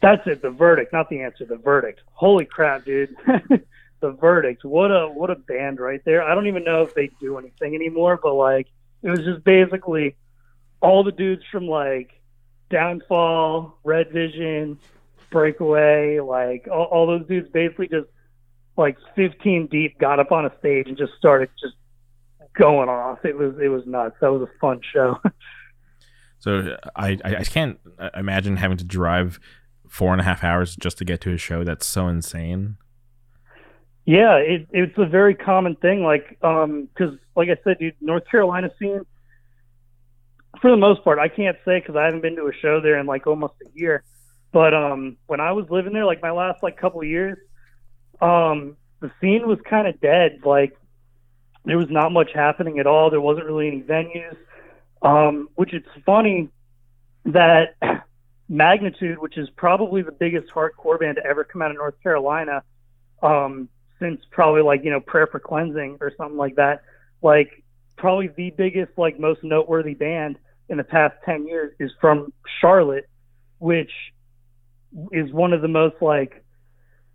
That's it. The verdict, not the answer. The verdict. Holy crap, dude! the verdict. What a what a band right there. I don't even know if they do anything anymore, but like it was just basically all the dudes from like Downfall, Red Vision, Breakaway, like all, all those dudes basically just like 15 deep got up on a stage and just started just going off. It was it was nuts. That was a fun show. so I I can't imagine having to drive four and a half hours just to get to a show. That's so insane. Yeah, it, it's a very common thing. Like, um, because like I said, dude, North Carolina scene. For the most part, I can't say because I haven't been to a show there in like almost a year. But um, when I was living there, like my last like couple years, um, the scene was kind of dead. Like there was not much happening at all. There wasn't really any venues. Um, which it's funny that Magnitude, which is probably the biggest hardcore band to ever come out of North Carolina, um, since probably like you know Prayer for Cleansing or something like that, like probably the biggest like most noteworthy band in the past ten years is from Charlotte, which is one of the most like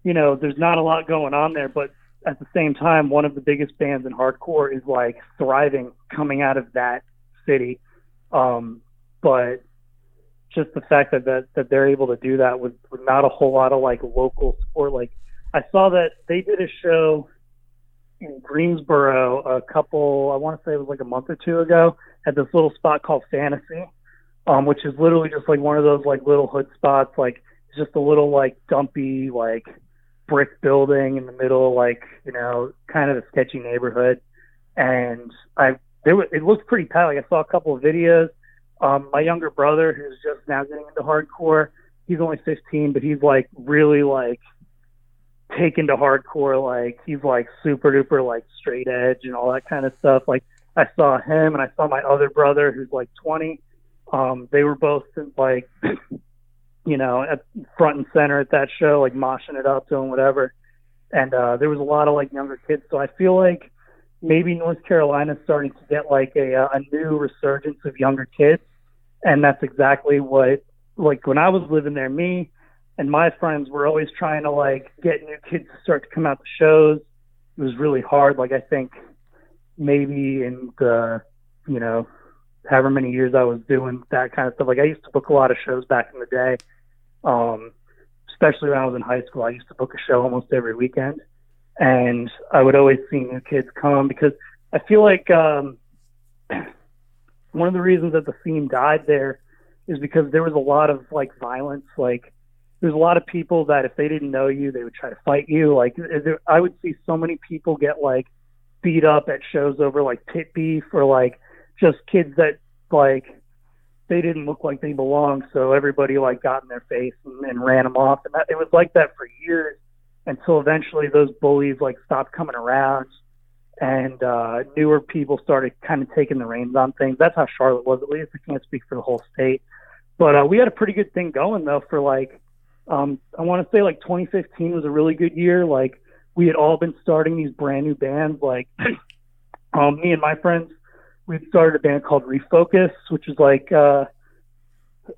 you know there's not a lot going on there, but at the same time, one of the biggest bands in hardcore is like thriving coming out of that city. Um, but just the fact that, that that they're able to do that with, with not a whole lot of like local support. Like I saw that they did a show in Greensboro a couple, I want to say it was like a month or two ago, at this little spot called Fantasy, um, which is literally just like one of those like little hood spots. Like it's just a little like dumpy like brick building in the middle, like you know, kind of a sketchy neighborhood. And I, there was, it looked pretty tight. Like I saw a couple of videos. Um, my younger brother, who's just now getting into hardcore, he's only 15, but he's like really like taken to hardcore. Like he's like super duper like straight edge and all that kind of stuff. Like I saw him and I saw my other brother who's like 20. Um, they were both like you know, at front and center at that show, like moshing it up, doing whatever. And uh, there was a lot of like younger kids, so I feel like maybe North Carolina's starting to get like a a new resurgence of younger kids, and that's exactly what like when I was living there, me and my friends were always trying to like get new kids to start to come out to shows. It was really hard. Like I think maybe in the you know however many years I was doing that kind of stuff. Like I used to book a lot of shows back in the day, um, especially when I was in high school. I used to book a show almost every weekend, and I would always see new kids come because I feel like um, one of the reasons that the scene died there is because there was a lot of like violence. Like there's a lot of people that if they didn't know you, they would try to fight you. Like there, I would see so many people get like beat up at shows over like pit beef or like just kids that like they didn't look like they belonged. So everybody like got in their face and, and ran them off, and that, it was like that for years until eventually those bullies like stopped coming around and uh, newer people started kind of taking the reins on things. That's how Charlotte was, at least. I can't speak for the whole state, but uh, we had a pretty good thing going though. For like, um, I want to say like 2015 was a really good year. Like we had all been starting these brand new bands. Like um, me and my friends, we started a band called Refocus, which is like uh,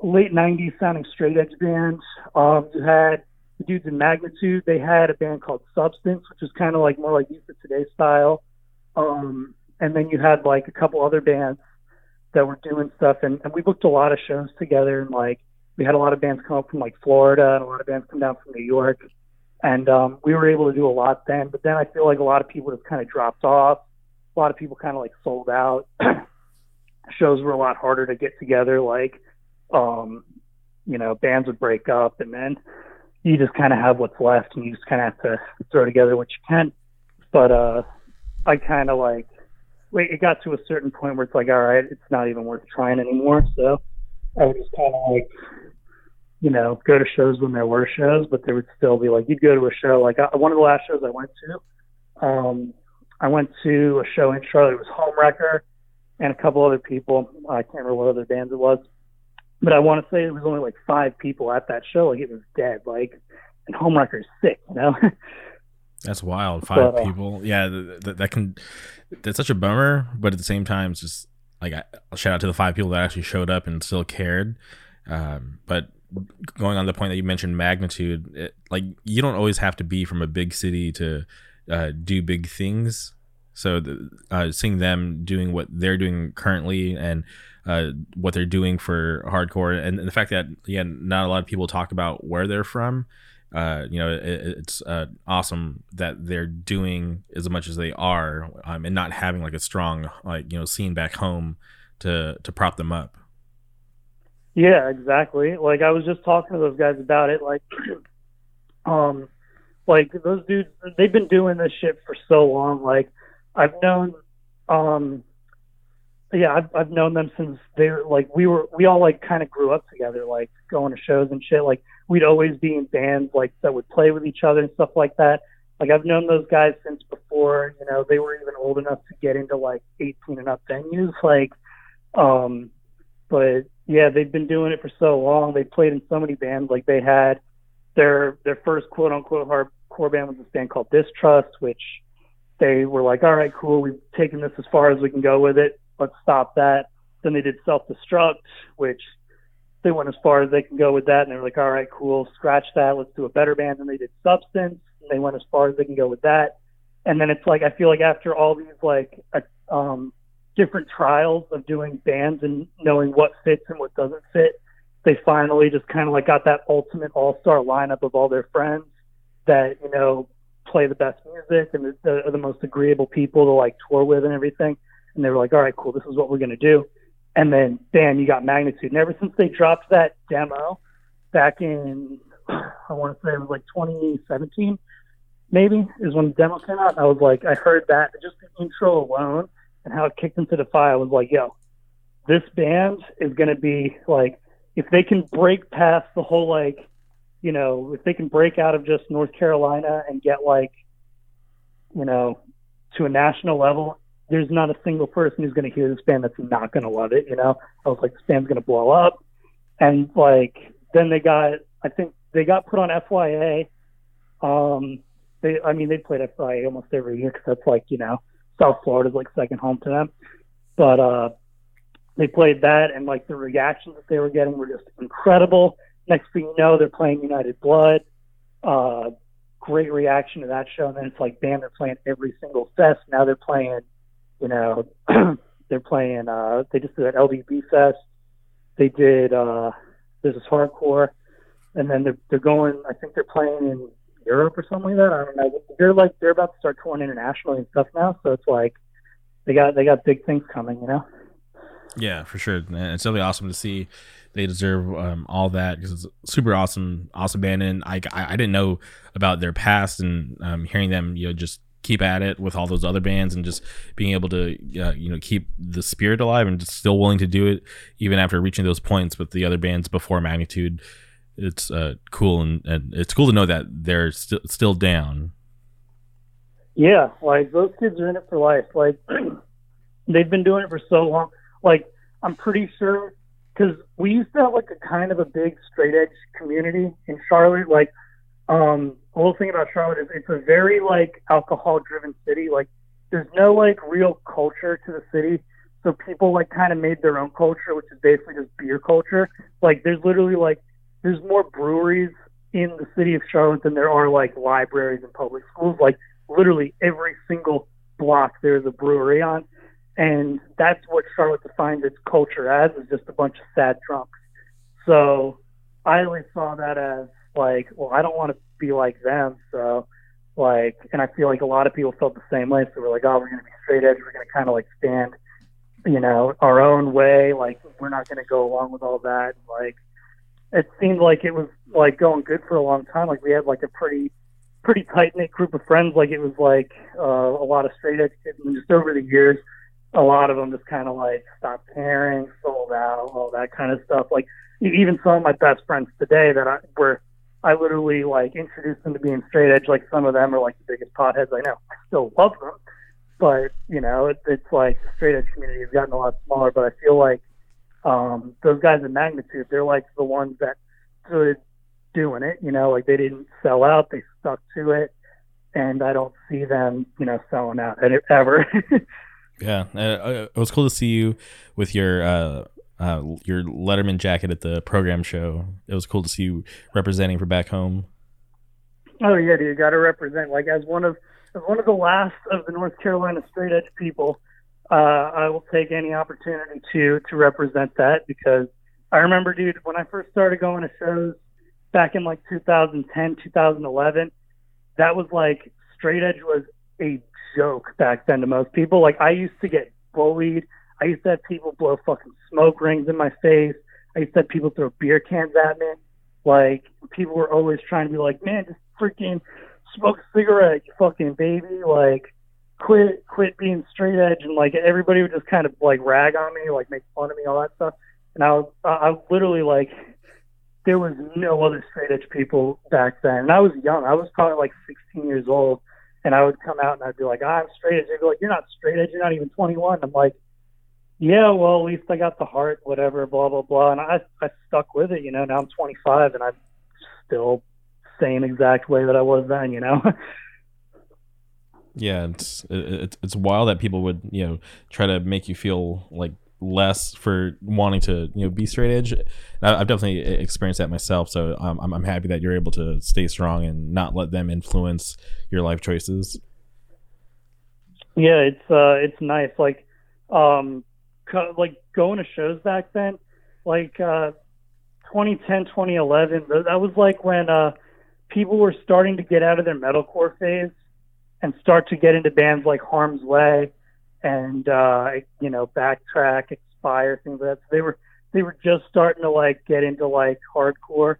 late 90s sounding straight edge band. Um, you had the dudes in Magnitude. They had a band called Substance, which is kind of like more like Youth of Today style. Um, and then you had like a couple other bands that were doing stuff, and, and we booked a lot of shows together. And like we had a lot of bands come up from like Florida, and a lot of bands come down from New York, and um, we were able to do a lot then. But then I feel like a lot of people just kind of dropped off. A lot of people kind of like sold out. shows were a lot harder to get together. Like, um, you know, bands would break up, and then you just kind of have what's left, and you just kind of have to throw together what you can. But uh, I kind of like, wait, it got to a certain point where it's like, all right, it's not even worth trying anymore. So I would just kind of like, you know, go to shows when there were shows, but there would still be like, you'd go to a show. Like I, one of the last shows I went to, um, I went to a show in Charlotte. It was Homewrecker and a couple other people. I can't remember what other bands it was, but I want to say it was only like five people at that show. Like it was dead. Like, and Homewrecker's sick, you know. That's wild. Five but, uh, people. Yeah, that, that can. That's such a bummer, but at the same time, it's just like I, shout out to the five people that actually showed up and still cared. Um, but going on the point that you mentioned, magnitude, it, like you don't always have to be from a big city to uh, do big things. So the, uh, seeing them doing what they're doing currently and uh, what they're doing for hardcore, and, and the fact that yeah, not a lot of people talk about where they're from uh, you know, it, it's uh, awesome that they're doing as much as they are, um, and not having like a strong like you know scene back home to to prop them up. Yeah, exactly. Like I was just talking to those guys about it. Like, um, like those dudes, they've been doing this shit for so long. Like, I've known, um, yeah, I've I've known them since they were like we were we all like kind of grew up together, like going to shows and shit. Like we'd always be in bands like that would play with each other and stuff like that. Like I've known those guys since before, you know, they were even old enough to get into like 18 and up venues. Like, um, but yeah, they've been doing it for so long. They played in so many bands. Like they had their their first quote unquote hardcore band was this band called Distrust, which they were like, all right, cool, we've taken this as far as we can go with it. Let's stop that. Then they did Self Destruct, which they went as far as they can go with that, and they were like, all right, cool, scratch that, let's do a better band. And they did Substance, and they went as far as they can go with that. And then it's like I feel like after all these like um, different trials of doing bands and knowing what fits and what doesn't fit, they finally just kind of like got that ultimate all star lineup of all their friends that you know play the best music and the, are the most agreeable people to like tour with and everything. And they were like, all right, cool, this is what we're gonna do and then bam, you got magnitude. And ever since they dropped that demo back in, I want to say it was like 2017, maybe is when the demo came out. I was like, I heard that just the intro alone and how it kicked into the fire. Was like, yo, this band is going to be like, if they can break past the whole like, you know, if they can break out of just North Carolina and get like, you know, to a national level there's not a single person who's going to hear this band that's not going to love it. You know, I was like, this band's going to blow up, and like then they got, I think they got put on FYA. Um, they, I mean, they played FYA almost every year because that's like you know, South Florida's like second home to them. But uh, they played that, and like the reactions that they were getting were just incredible. Next thing you know, they're playing United Blood. Uh, great reaction to that show, and then it's like, damn, they're playing every single fest. Now they're playing you know, they're playing. Uh, they just did an LDB fest. They did. Uh, this hardcore, and then they're they're going. I think they're playing in Europe or something like that. I don't know. They're like they're about to start touring internationally and stuff now. So it's like they got they got big things coming. You know. Yeah, for sure. And it's really awesome to see. They deserve um, all that because it's super awesome, awesome band. And I, I, I didn't know about their past and um, hearing them, you know, just keep at it with all those other bands and just being able to uh, you know keep the spirit alive and just still willing to do it even after reaching those points with the other bands before magnitude it's uh, cool and, and it's cool to know that they're st- still down yeah like those kids are in it for life like they've been doing it for so long like i'm pretty sure because we used to have like a kind of a big straight edge community in charlotte like um the whole thing about Charlotte is it's a very like alcohol driven city. Like there's no like real culture to the city. So people like kind of made their own culture, which is basically just beer culture. Like there's literally like there's more breweries in the city of Charlotte than there are like libraries and public schools. Like literally every single block there's a brewery on. And that's what Charlotte defines its culture as is just a bunch of sad drunks. So I always saw that as like, well, I don't want to be like them. So, like, and I feel like a lot of people felt the same way. So we're like, oh, we're going to be straight edge. We're going to kind of like stand, you know, our own way. Like, we're not going to go along with all that. Like, it seemed like it was like going good for a long time. Like, we had like a pretty, pretty tight knit group of friends. Like, it was like uh, a lot of straight edge kids. And just over the years, a lot of them just kind of like stopped caring, sold out, all that kind of stuff. Like, even some of my best friends today that I were I literally like introduced them to being straight edge. Like some of them are like the biggest potheads I know. I still love them, but you know, it, it's like the straight edge community has gotten a lot smaller. But I feel like um, those guys in magnitude, they're like the ones that stood doing it. You know, like they didn't sell out; they stuck to it, and I don't see them, you know, selling out ever. yeah, uh, it was cool to see you with your uh, uh, your Letterman jacket at the program show. It was cool to see you representing for back home. Oh yeah, dude, got to represent. Like as one of as one of the last of the North Carolina straight edge people, uh, I will take any opportunity to to represent that because I remember, dude, when I first started going to shows back in like 2010, 2011, that was like straight edge was a joke back then to most people. Like I used to get bullied I used to have people blow fucking smoke rings in my face. I used to have people throw beer cans at me. Like people were always trying to be like, man, just freaking smoke a cigarette, you fucking baby. Like quit, quit being straight edge. And like everybody would just kind of like rag on me, like make fun of me, all that stuff. And I was, I was literally like, there was no other straight edge people back then. And I was young. I was probably like 16 years old. And I would come out and I'd be like, oh, I'm straight edge. They'd be like, you're not straight edge. You're not even 21. I'm like, yeah, well, at least I got the heart, whatever, blah blah blah, and I I stuck with it. You know, now I'm 25 and I'm still same exact way that I was then. You know. yeah, it's it's it's wild that people would you know try to make you feel like less for wanting to you know be straight edge. I've definitely experienced that myself, so I'm I'm happy that you're able to stay strong and not let them influence your life choices. Yeah, it's uh it's nice. Like um like going to shows back then, like uh, 2010, 2011. That was like when uh, people were starting to get out of their metalcore phase and start to get into bands like Harm's Way and uh, you know Backtrack, Expire, things like that. So they were they were just starting to like get into like hardcore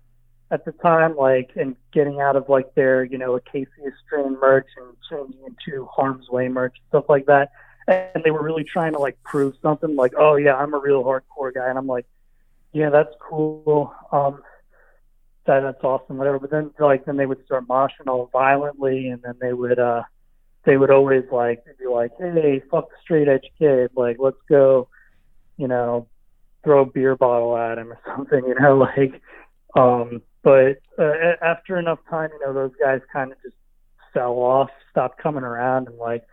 at the time, like and getting out of like their you know Acacia Strain merch and changing into Harm's Way merch and stuff like that. And they were really trying to like prove something like oh yeah i'm a real hardcore guy. And i'm like yeah that's cool. Um that that's awesome whatever. But then like then they would start moshing all violently and then they would uh they would always like be like hey fuck the straight edge kid like let's go you know throw a beer bottle at him or something you know like um but uh, after enough time you know those guys kind of just fell off stopped coming around and like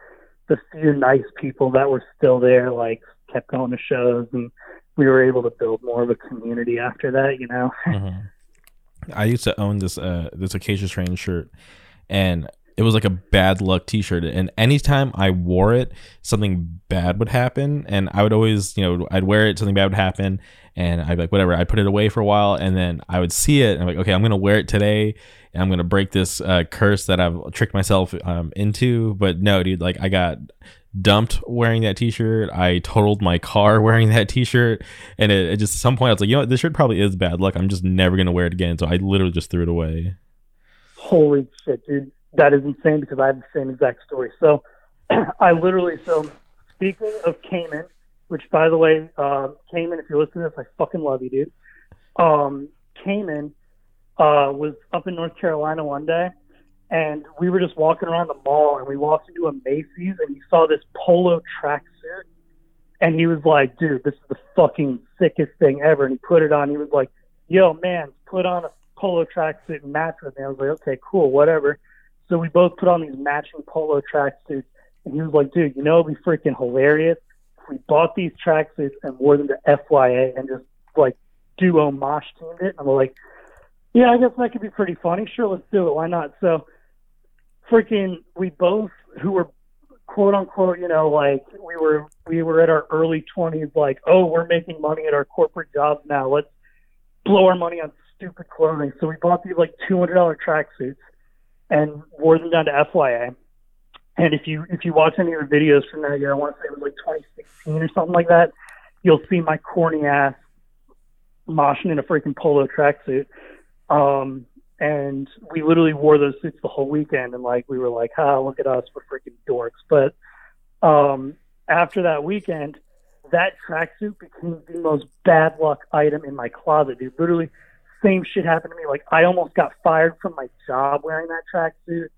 the few nice people that were still there like kept going to shows and we were able to build more of a community after that you know mm-hmm. i used to own this uh this acacia strain shirt and it was like a bad luck t-shirt and anytime i wore it something bad would happen and i would always you know i'd wear it something bad would happen and i'd be like whatever i'd put it away for a while and then i would see it and i'm like okay i'm gonna wear it today and i'm gonna break this uh, curse that i've tricked myself um, into but no dude like i got dumped wearing that t-shirt i totaled my car wearing that t-shirt and it, it just at some point i was like you know what? This shirt probably is bad luck i'm just never gonna wear it again so i literally just threw it away. Holy shit dude that is insane because I have the same exact story. So I literally, so speaking of Cayman, which by the way, uh, Cayman, if you're listening to this, I fucking love you, dude. Um, Cayman uh, was up in North Carolina one day, and we were just walking around the mall, and we walked into a Macy's, and he saw this polo tracksuit, and he was like, "Dude, this is the fucking sickest thing ever." And he put it on. He was like, "Yo, man, put on a polo tracksuit and match with me." I was like, "Okay, cool, whatever." So we both put on these matching polo tracksuits, and he was like, "Dude, you know it'd be freaking hilarious if we bought these tracksuits and wore them to FYA and just like duo mosh teamed it." And I'm like, "Yeah, I guess that could be pretty funny. Sure, let's do it. Why not?" So, freaking, we both who were quote unquote, you know, like we were we were at our early twenties, like, oh, we're making money at our corporate jobs now. Let's blow our money on stupid clothing. So we bought these like two hundred dollar tracksuits and wore them down to FYA. And if you if you watch any of the videos from that year, I want to say it was like 2016 or something like that, you'll see my corny ass moshing in a freaking polo tracksuit. Um, and we literally wore those suits the whole weekend, and like we were like, "Ha, look at us, we're freaking dorks." But um, after that weekend, that tracksuit became the most bad luck item in my closet, dude. Literally, same shit happened to me. Like I almost got fired from my job wearing that tracksuit.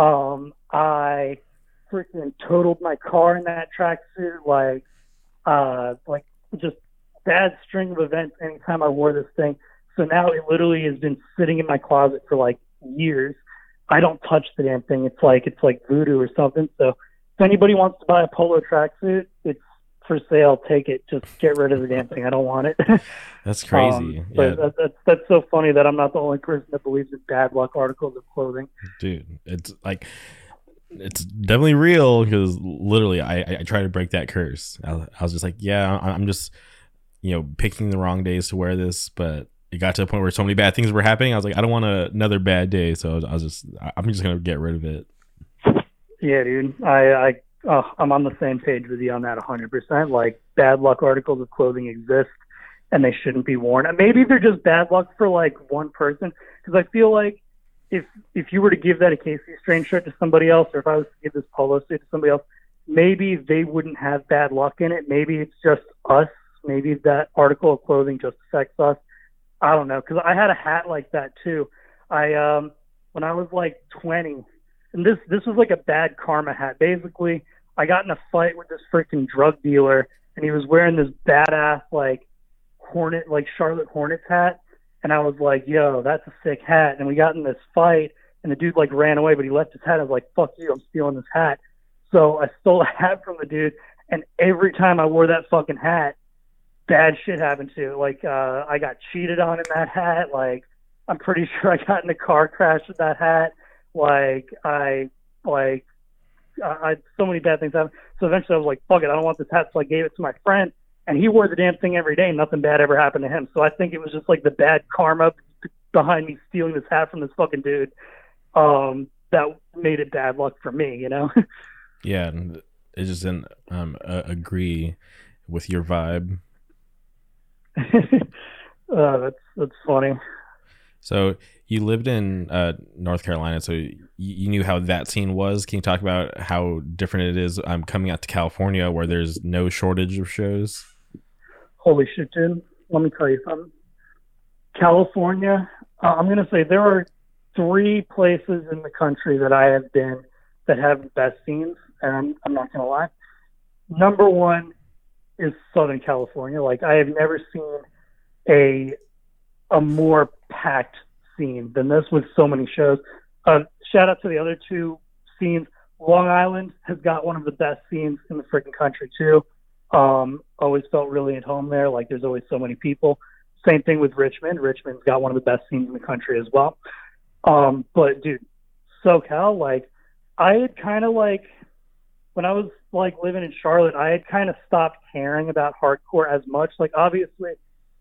Um, I freaking totaled my car in that tracksuit. Like, uh, like just bad string of events anytime I wore this thing. So now it literally has been sitting in my closet for like years. I don't touch the damn thing. It's like it's like voodoo or something. So if anybody wants to buy a polo tracksuit, for sale. Take it. Just get rid of the damn thing. I don't want it. That's crazy. Um, but yeah. that, that's that's so funny that I'm not the only person that believes in bad luck articles of clothing. dude it's like it's definitely real because literally I, I tried to break that curse I, I was just like yeah i'm just you know picking the wrong days to wear this but it got to a point where so many bad things were happening i was like i don't want a, another bad day so i was just i'm just gonna get rid of it Yeah, dude. I I oh, I'm on the same page with you on that 100%. Like bad luck articles of clothing exist and they shouldn't be worn. And maybe they're just bad luck for like one person because I feel like if if you were to give that a Casey Strange shirt to somebody else or if I was to give this polo suit to somebody else, maybe they wouldn't have bad luck in it. Maybe it's just us. Maybe that article of clothing just affects us. I don't know because I had a hat like that too. I um when I was like 20 and this this was like a bad karma hat. Basically, I got in a fight with this freaking drug dealer, and he was wearing this badass like Hornet, like Charlotte Hornets hat, and I was like, "Yo, that's a sick hat." And we got in this fight, and the dude like ran away, but he left his hat. I was like, "Fuck you, I'm stealing this hat." So I stole a hat from the dude, and every time I wore that fucking hat, bad shit happened to it. Like uh, I got cheated on in that hat. Like I'm pretty sure I got in a car crash with that hat. Like I like I, I so many bad things happened. So eventually I was like, fuck it, I don't want this hat. So I gave it to my friend, and he wore the damn thing every day. and Nothing bad ever happened to him. So I think it was just like the bad karma behind me stealing this hat from this fucking dude. Um, that made it bad luck for me, you know. yeah and it just didn't um uh, agree with your vibe uh, that's that's funny. So you lived in uh, North Carolina, so you, knew how that scene was. Can you talk about how different it is I'm um, coming out to California, where there's no shortage of shows? Holy shit, dude. Let me tell you something. California, uh, I'm to say there are three places in the country that I have been that have the best scenes, and I'm, I'm not to lie. Number one is Southern California. Like, I have never seen a a more packed scene than this with so many shows. Uh, shout out to the other two scenes. Long Island has got one of the best scenes in the freaking country too. Um, always felt really at home there. Like there's always so many people. Same thing with Richmond. Richmond's got one of the best scenes in the country as well. Um, but dude, SoCal, like I had kind of like when I was like living in Charlotte, I had kind of stopped caring about hardcore as much. Like obviously,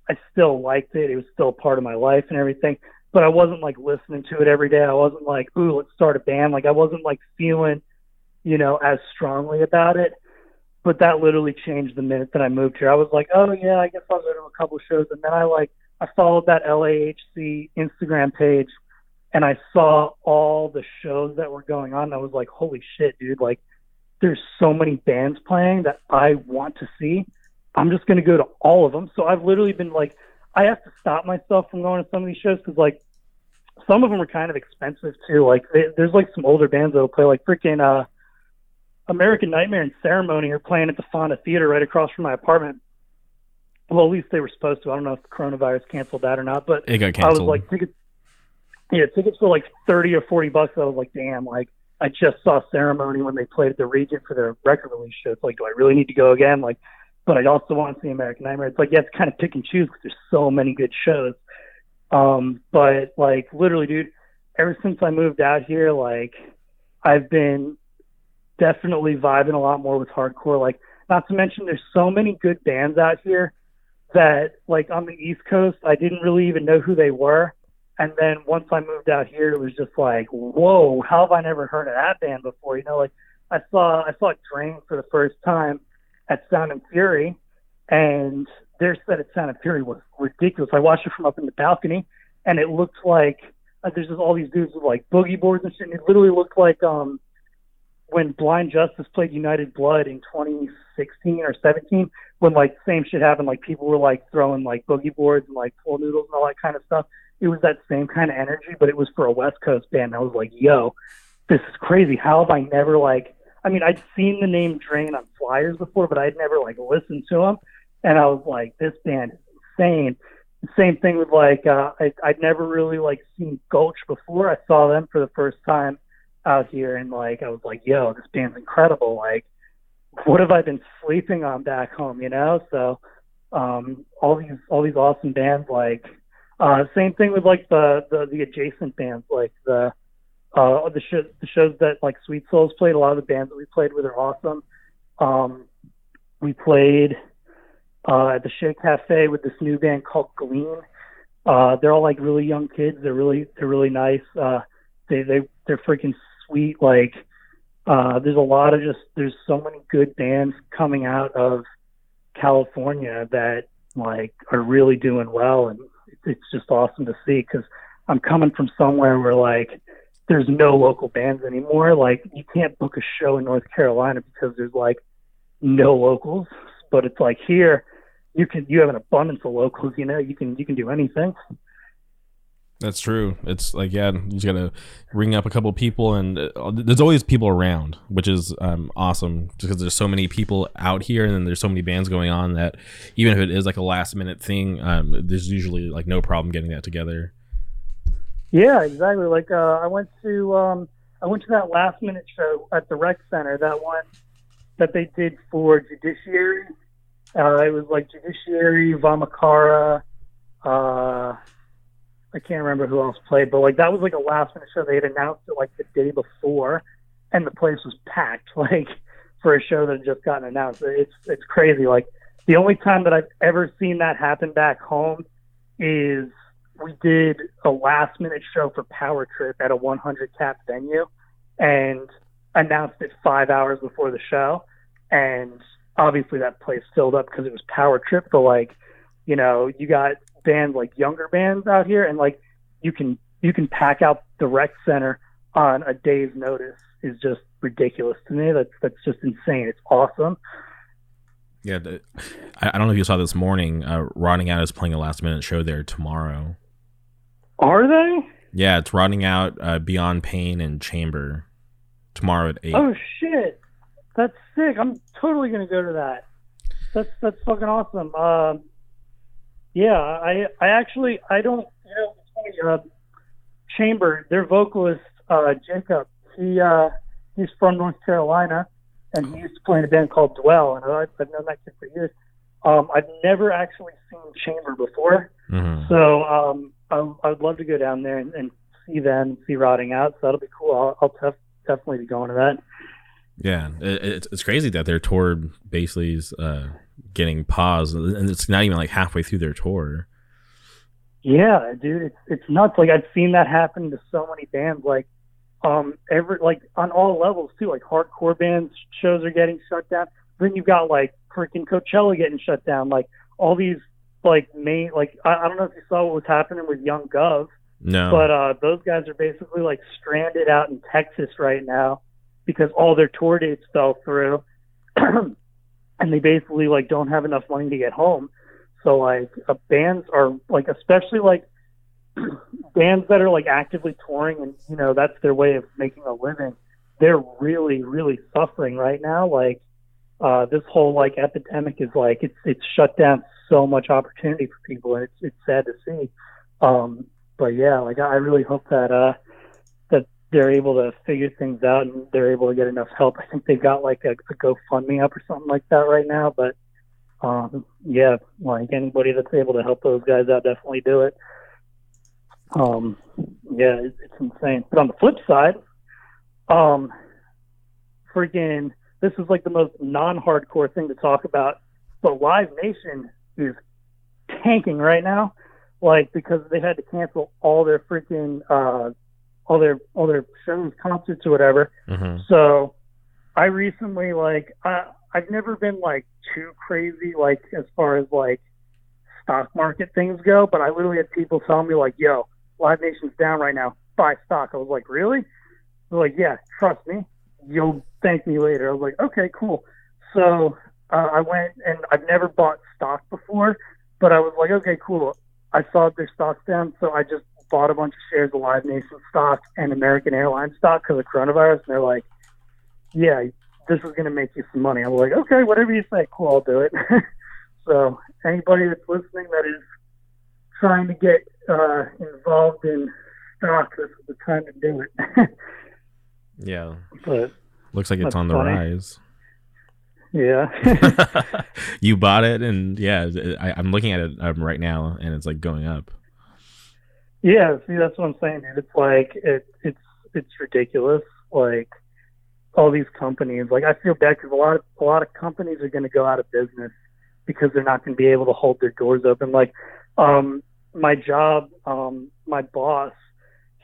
I still liked it. It was still part of my life and everything. But I wasn't like listening to it every day. I wasn't like, ooh, let's start a band. Like I wasn't like feeling, you know, as strongly about it. But that literally changed the minute that I moved here. I was like, oh yeah, I guess I'll go to a couple shows. And then I like I followed that LAHC Instagram page, and I saw all the shows that were going on. I was like, holy shit, dude! Like, there's so many bands playing that I want to see. I'm just gonna go to all of them. So I've literally been like, I have to stop myself from going to some of these shows because like some of them are kind of expensive too. Like they, there's like some older bands that'll play like freaking uh, American Nightmare and Ceremony are playing at the Fonda Theater right across from my apartment. Well, at least they were supposed to. I don't know if the coronavirus canceled that or not, but It got canceled. I was like tickets. Yeah, tickets for like thirty or forty bucks. I was like, damn, like I just saw Ceremony when they played at the Regent for their record release show. It's like, do I really need to go again? Like, but I also want to see American Nightmare. It's like, yeah, it's kind of pick and choose because there's so many good shows. Um, but like literally, dude, ever since I moved out here, like I've been definitely vibing a lot more with hardcore. Like, not to mention, there's so many good bands out here that, like, on the East Coast, I didn't really even know who they were. And then once I moved out here, it was just like, whoa, how have I never heard of that band before? You know, like I saw I saw Drain for the first time at Sound and Fury, and their set at Sound and Fury was ridiculous. I watched it from up in the balcony, and it looked like uh, there's just all these dudes with like boogie boards and shit. And it literally looked like um when Blind Justice played United Blood in 2016 or 17, when like same shit happened, like people were like throwing like boogie boards and like pool noodles and all that kind of stuff. It was that same kind of energy, but it was for a West Coast band. I was like, yo, this is crazy. How have I never like? I mean, I'd seen the name Drain on flyers before, but I'd never like listened to them. And I was like, this band is insane. Same thing with like, uh, I, I'd never really like seen Gulch before. I saw them for the first time out here, and like, I was like, yo, this band's incredible. Like, what have I been sleeping on back home? You know? So, um, all these all these awesome bands like. Uh, same thing with like the, the the adjacent bands, like the uh, the, sh- the shows that like Sweet Souls played. A lot of the bands that we played with are awesome. Um, we played uh, at the Shake Cafe with this new band called Glean. Uh, they're all like really young kids. They're really they're really nice. Uh, they they they're freaking sweet. Like uh, there's a lot of just there's so many good bands coming out of California that like are really doing well, and it's just awesome to see because I'm coming from somewhere where like there's no local bands anymore. Like you can't book a show in North Carolina because there's like no locals. But it's like here, you can you have an abundance of locals. You know, you can you can do anything. That's true. It's like yeah, you just gotta ring up a couple people, and uh, there's always people around, which is um, awesome. Because there's so many people out here, and then there's so many bands going on that even if it is like a last minute thing, um, there's usually like no problem getting that together. Yeah, exactly. Like uh, I went to um, I went to that last minute show at the rec center. That one that they did for Judiciary. Uh, it was like Judiciary, Vamachara. Uh, I can't remember who else played, but like that was like a last minute show. They had announced it like the day before, and the place was packed. Like for a show that had just gotten announced, it's it's crazy. Like the only time that I've ever seen that happen back home is we did a last minute show for Power Trip at a 100 cap venue, and announced it five hours before the show, and obviously that place filled up because it was Power Trip. But like, you know, you got bands like younger bands out here, and like you can you can pack out the rec center on a day's notice is just ridiculous to me. That's that's just insane. It's awesome. Yeah, I, I don't know if you saw this morning. Uh, Rotting Out is playing a last minute show there tomorrow. Are they? Yeah, it's Rotting Out, uh, Beyond Pain, and Chamber tomorrow at eight. Oh shit, that's sick. I'm totally gonna go to that. That's that's fucking awesome. Um, yeah, I I actually I don't you know uh, Chamber their vocalist uh, Jacob he uh, he's from North Carolina and he used to play in a band called Dwell and I've, I've known that kid for years. Um, I've never actually seen Chamber before, Mhm. so um, I, I'd love to go down there and, and see them, see Rotting Out. So that'll be cool. I'll, I'll def- definitely be going to that. Yeah, it, it's it's crazy that their tour basically is uh, getting paused, and it's not even like halfway through their tour. Yeah, dude, it's it's nuts. Like I've seen that happen to so many bands. Like, um, every like on all levels too. Like hardcore bands shows are getting shut down. Then you've got like freaking Coachella getting shut down. Like all these like main like I, I don't know if you saw what was happening with Young Guv. No. But uh, those guys are basically like stranded out in Texas right now because all their tour dates fell through, and they basically like don't have enough money to get home. So like uh, bands are like, especially like bands that are like actively touring, and you know that's their way of making a living. They're really, really suffering right now. Like uh, this whole like epidemic is like it's it's shut down so much opportunity for people, and it's it's sad to see. Um, but yeah, like I really hope that uh that they're able to figure things out and they're able to get enough help. I think they've got like a, a GoFundMe up or something like that right now. But um, yeah, like anybody that's able to help those guys out, definitely do it. Um, yeah, it's, it's insane. But on the flip side, um, freaking, this is like the most non-hardcore thing to talk about. But Live Nation is tanking right now like because they had to cancel all their freaking uh all their all their shows, concerts or whatever. Mm-hmm. So I recently like I I've never been like too crazy like as far as like stock market things go, but I literally had people telling me like, "Yo, Live Nation's down right now. Buy stock." I was like, "Really?" They're like, "Yeah, trust me. You'll thank me later." I was like, "Okay, cool." So uh, I went and I've never bought stock before, but I was like, "Okay, cool." I saw their stocks down, so I just bought a bunch of shares of Live Nation stock and American Airlines stock because of coronavirus. And they're like, "Yeah, this is going to make you some money." I'm like, "Okay, whatever you say, cool, I'll do it." so anybody that's listening that is trying to get uh, involved in stock, this is the time to do it. yeah. But Looks like it's on the funny. rise. yeah, you bought it, and yeah, I, I'm looking at it um, right now, and it's like going up. yeah. See, that's what I'm saying, dude. It's like it, it's it's ridiculous. Like all these companies. Like I feel bad because a lot of a lot of companies are going to go out of business because they're not going to be able to hold their doors open. Like um, my job, um, my boss,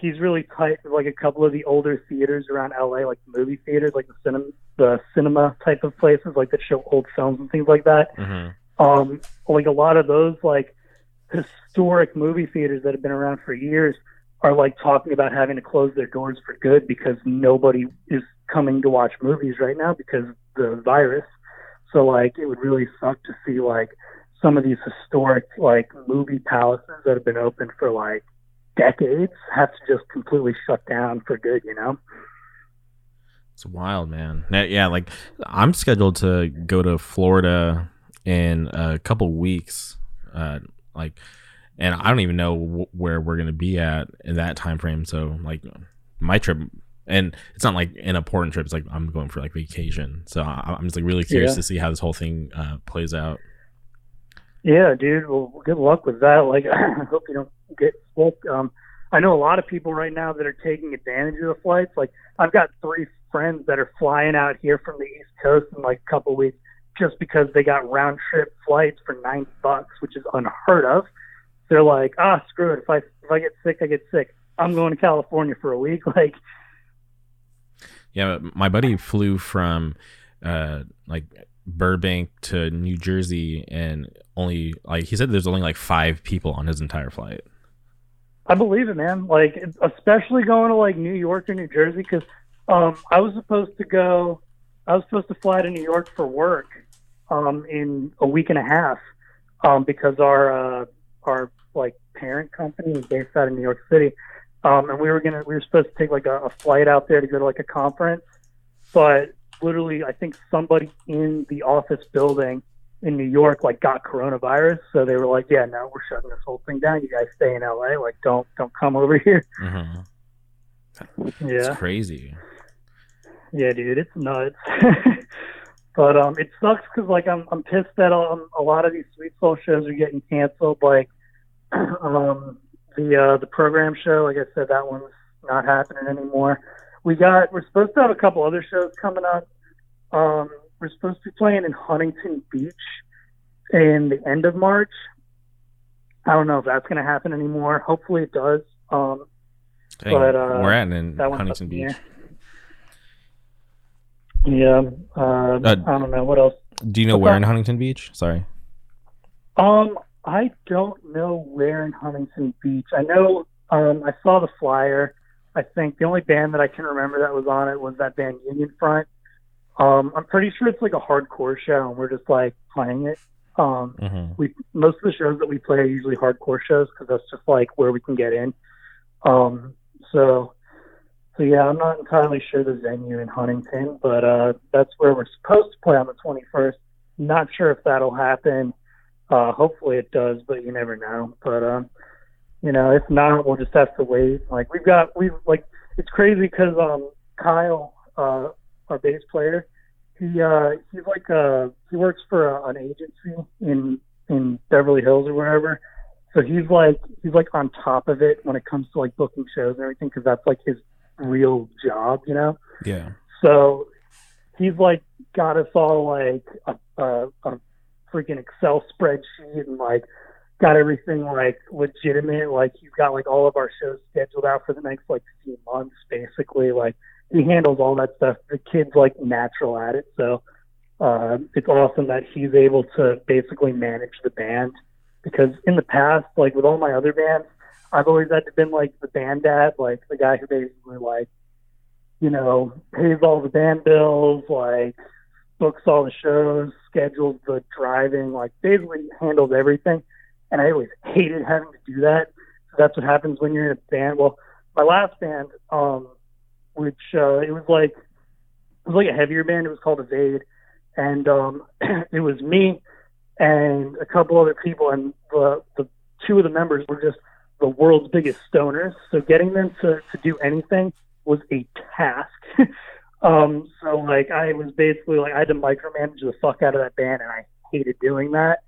he's really tight with like a couple of the older theaters around LA, like movie theaters, like the cinema, the cinema type of places, like that show old films and things like that. Mm-hmm. Um, like a lot of those like historic movie theaters that have been around for years are like talking about having to close their doors for good because nobody is coming to watch movies right now because of the virus. So like it would really suck to see like some of these historic like movie palaces that have been open for like decades have to just completely shut down for good, you know? It's wild, man. Yeah, like I'm scheduled to go to Florida in a couple weeks. Uh, like, and I don't even know wh- where we're gonna be at in that time frame. So, like, my trip, and it's not like an important trip. It's like I'm going for like vacation. So I, I'm just like really curious Yeah. to see how this whole thing uh, plays out. Yeah, dude. Well, good luck with that. Like, I hope you don't get sick. Um, I know a lot of people right now that are taking advantage of the flights. Like, I've got three friends that are flying out here from the East Coast in like a couple weeks just because they got round trip flights for ninety bucks, which is unheard of. They're like, ah, screw it. If I if I get sick, I get sick. I'm going to California for a week. Like, Yeah, my buddy flew from uh like Burbank to New Jersey and only like he said there's only like 5 people on his entire flight. I believe it, man. Like, especially going to like New York or New Jersey, because um, I was supposed to go. I was supposed to fly to New York for work um, in a week and a half um, because our uh, our like parent company is based out of New York City, um, and we were gonna we were supposed to take like a, a flight out there to go to like a conference, but literally I think somebody in the office building in New York like got coronavirus, so they were like, "Yeah, no, we're shutting this whole thing down. You guys stay in LA. Like, don't don't come over here." Mhm. It's Yeah, crazy. yeah, dude, it's nuts. but um, it sucks because like I'm I'm pissed that um, a lot of these Sweet Soul shows are getting canceled. Like um, the uh, the program show, like I said, that one's not happening anymore. We got we're supposed to have a couple other shows coming up. Um, we're supposed to be playing in Huntington Beach in the end of March. I don't know if that's going to happen anymore. Hopefully it does. Um, Dang, But, uh, we're at in Huntington up in the Beach. yeah, uh, Uh, I don't know what else. Do you know What's where that? in Huntington Beach? Sorry. Um, I don't know where in Huntington Beach. I know Um, I saw the flyer. I think the only band that I can remember that was on it was that band Union Front. Um, I'm pretty sure it's like a hardcore show, and we're just like playing it. Um, Mhm. we most of the shows that we play are usually hardcore shows because that's just like where we can get in. Um, so, so yeah, I'm not entirely sure the venue in Huntington, but uh, that's where we're supposed to play on the 21st. Not sure if that'll happen. Uh, hopefully it does, but you never know. But um, you know, if not, we'll just have to wait. Like we've got, we've like, it's crazy because um, Kyle, uh, our bass player, he uh, he's like uh, he works for a, an agency in in Beverly Hills or wherever. So he's like he's like on top of it when it comes to like booking shows and everything because that's like his real job, you know. Yeah. So he's like got us all like a, a, a freaking Excel spreadsheet and like got everything like legitimate. Like he's got like all of our shows scheduled out for the next like few months, basically. Like he handles all that stuff. The kid's like natural at it, so uh, it's awesome that he's able to basically manage the band. Because in the past, like with all my other bands, I've always had to been like the band dad, like the guy who basically like you know, pays all the band bills, like books all the shows, schedules the driving, like basically handles everything. And I always hated having to do that. So that's what happens when you're in a band. Well, my last band, um, which uh, it was like it was like a heavier band. It was called Evade, and um, it was me and a couple other people, and the the two of the members were just the world's biggest stoners. So getting them to to do anything was a task. um, so like I was basically like I had to micromanage the fuck out of that band, and I hated doing that.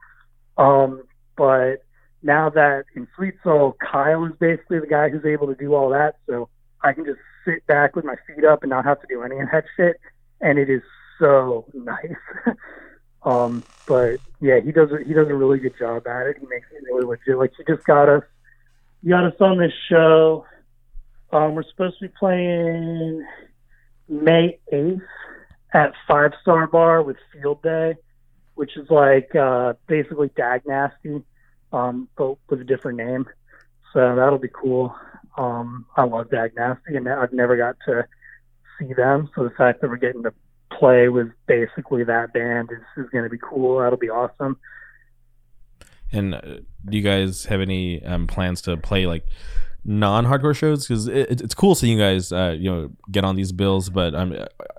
Um, but now that in Sweet Soul, Kyle is basically the guy who's able to do all that, so I can just sit back with my feet up and not have to do any of that shit, and it is so nice. um, but yeah, he does he does a really good job at it. He makes it really legit. Like he just got us, he got us on this show. Um, we're supposed to be playing May 8th at Five Star Bar with Field Day, which is like uh, basically Dag Nasty, um, but with a different name. So that'll be cool. Um, I love Dag Nasty, and I've never got to see them. So the fact that we're getting to play with basically that band is, is going to be cool. That'll be awesome. And uh, do you guys have any um, plans to play like non-hardcore shows? Because it, it's cool seeing you guys, uh, you know, get on these bills. But um,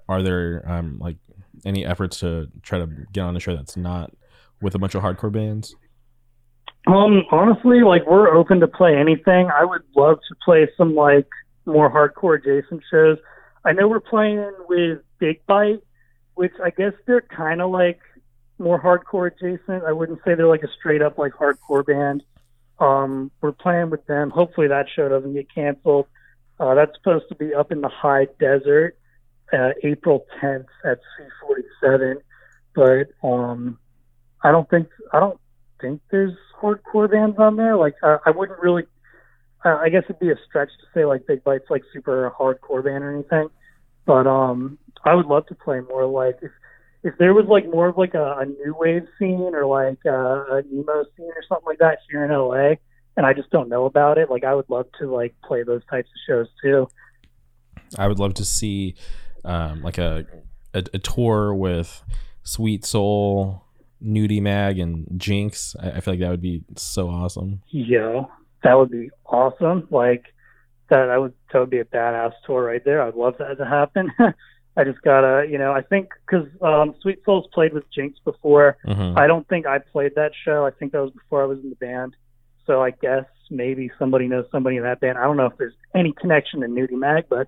are there um, like any efforts to try to get on a show that's not with a bunch of hardcore bands? Um, honestly, like we're open to play anything. I would love to play some like more hardcore adjacent shows. I know we're playing with Big Bite, which I guess they're kind of like more hardcore adjacent. I wouldn't say they're like a straight up like hardcore band. Um, we're playing with them. Hopefully that show doesn't get canceled. Uh, that's supposed to be up in the high desert, uh, April 10th at C47. But um, I don't think I don't think there's hardcore bands on there. Like uh, I wouldn't really. Uh, I guess it'd be a stretch to say like Big Bite's like super hardcore band or anything. But um, I would love to play more like if if there was like more of like a, a new wave scene or like a, a emo scene or something like that here in LA, and I just don't know about it. Like I would love to like play those types of shows too. I would love to see um, like a, a a tour with Sweet Soul, Nudie Mag, and Jinx. I, I feel like that would be so awesome. Yeah, that would be awesome. Like that, I would that would be a badass tour right there. I'd love that to happen. I just gotta, you know, I think because um, Sweet Souls played with Jinx before. Mhm. I don't think I played that show. I think that was before I was in the band. So I guess maybe somebody knows somebody in that band. I don't know if there's any connection to Nudie Mag, but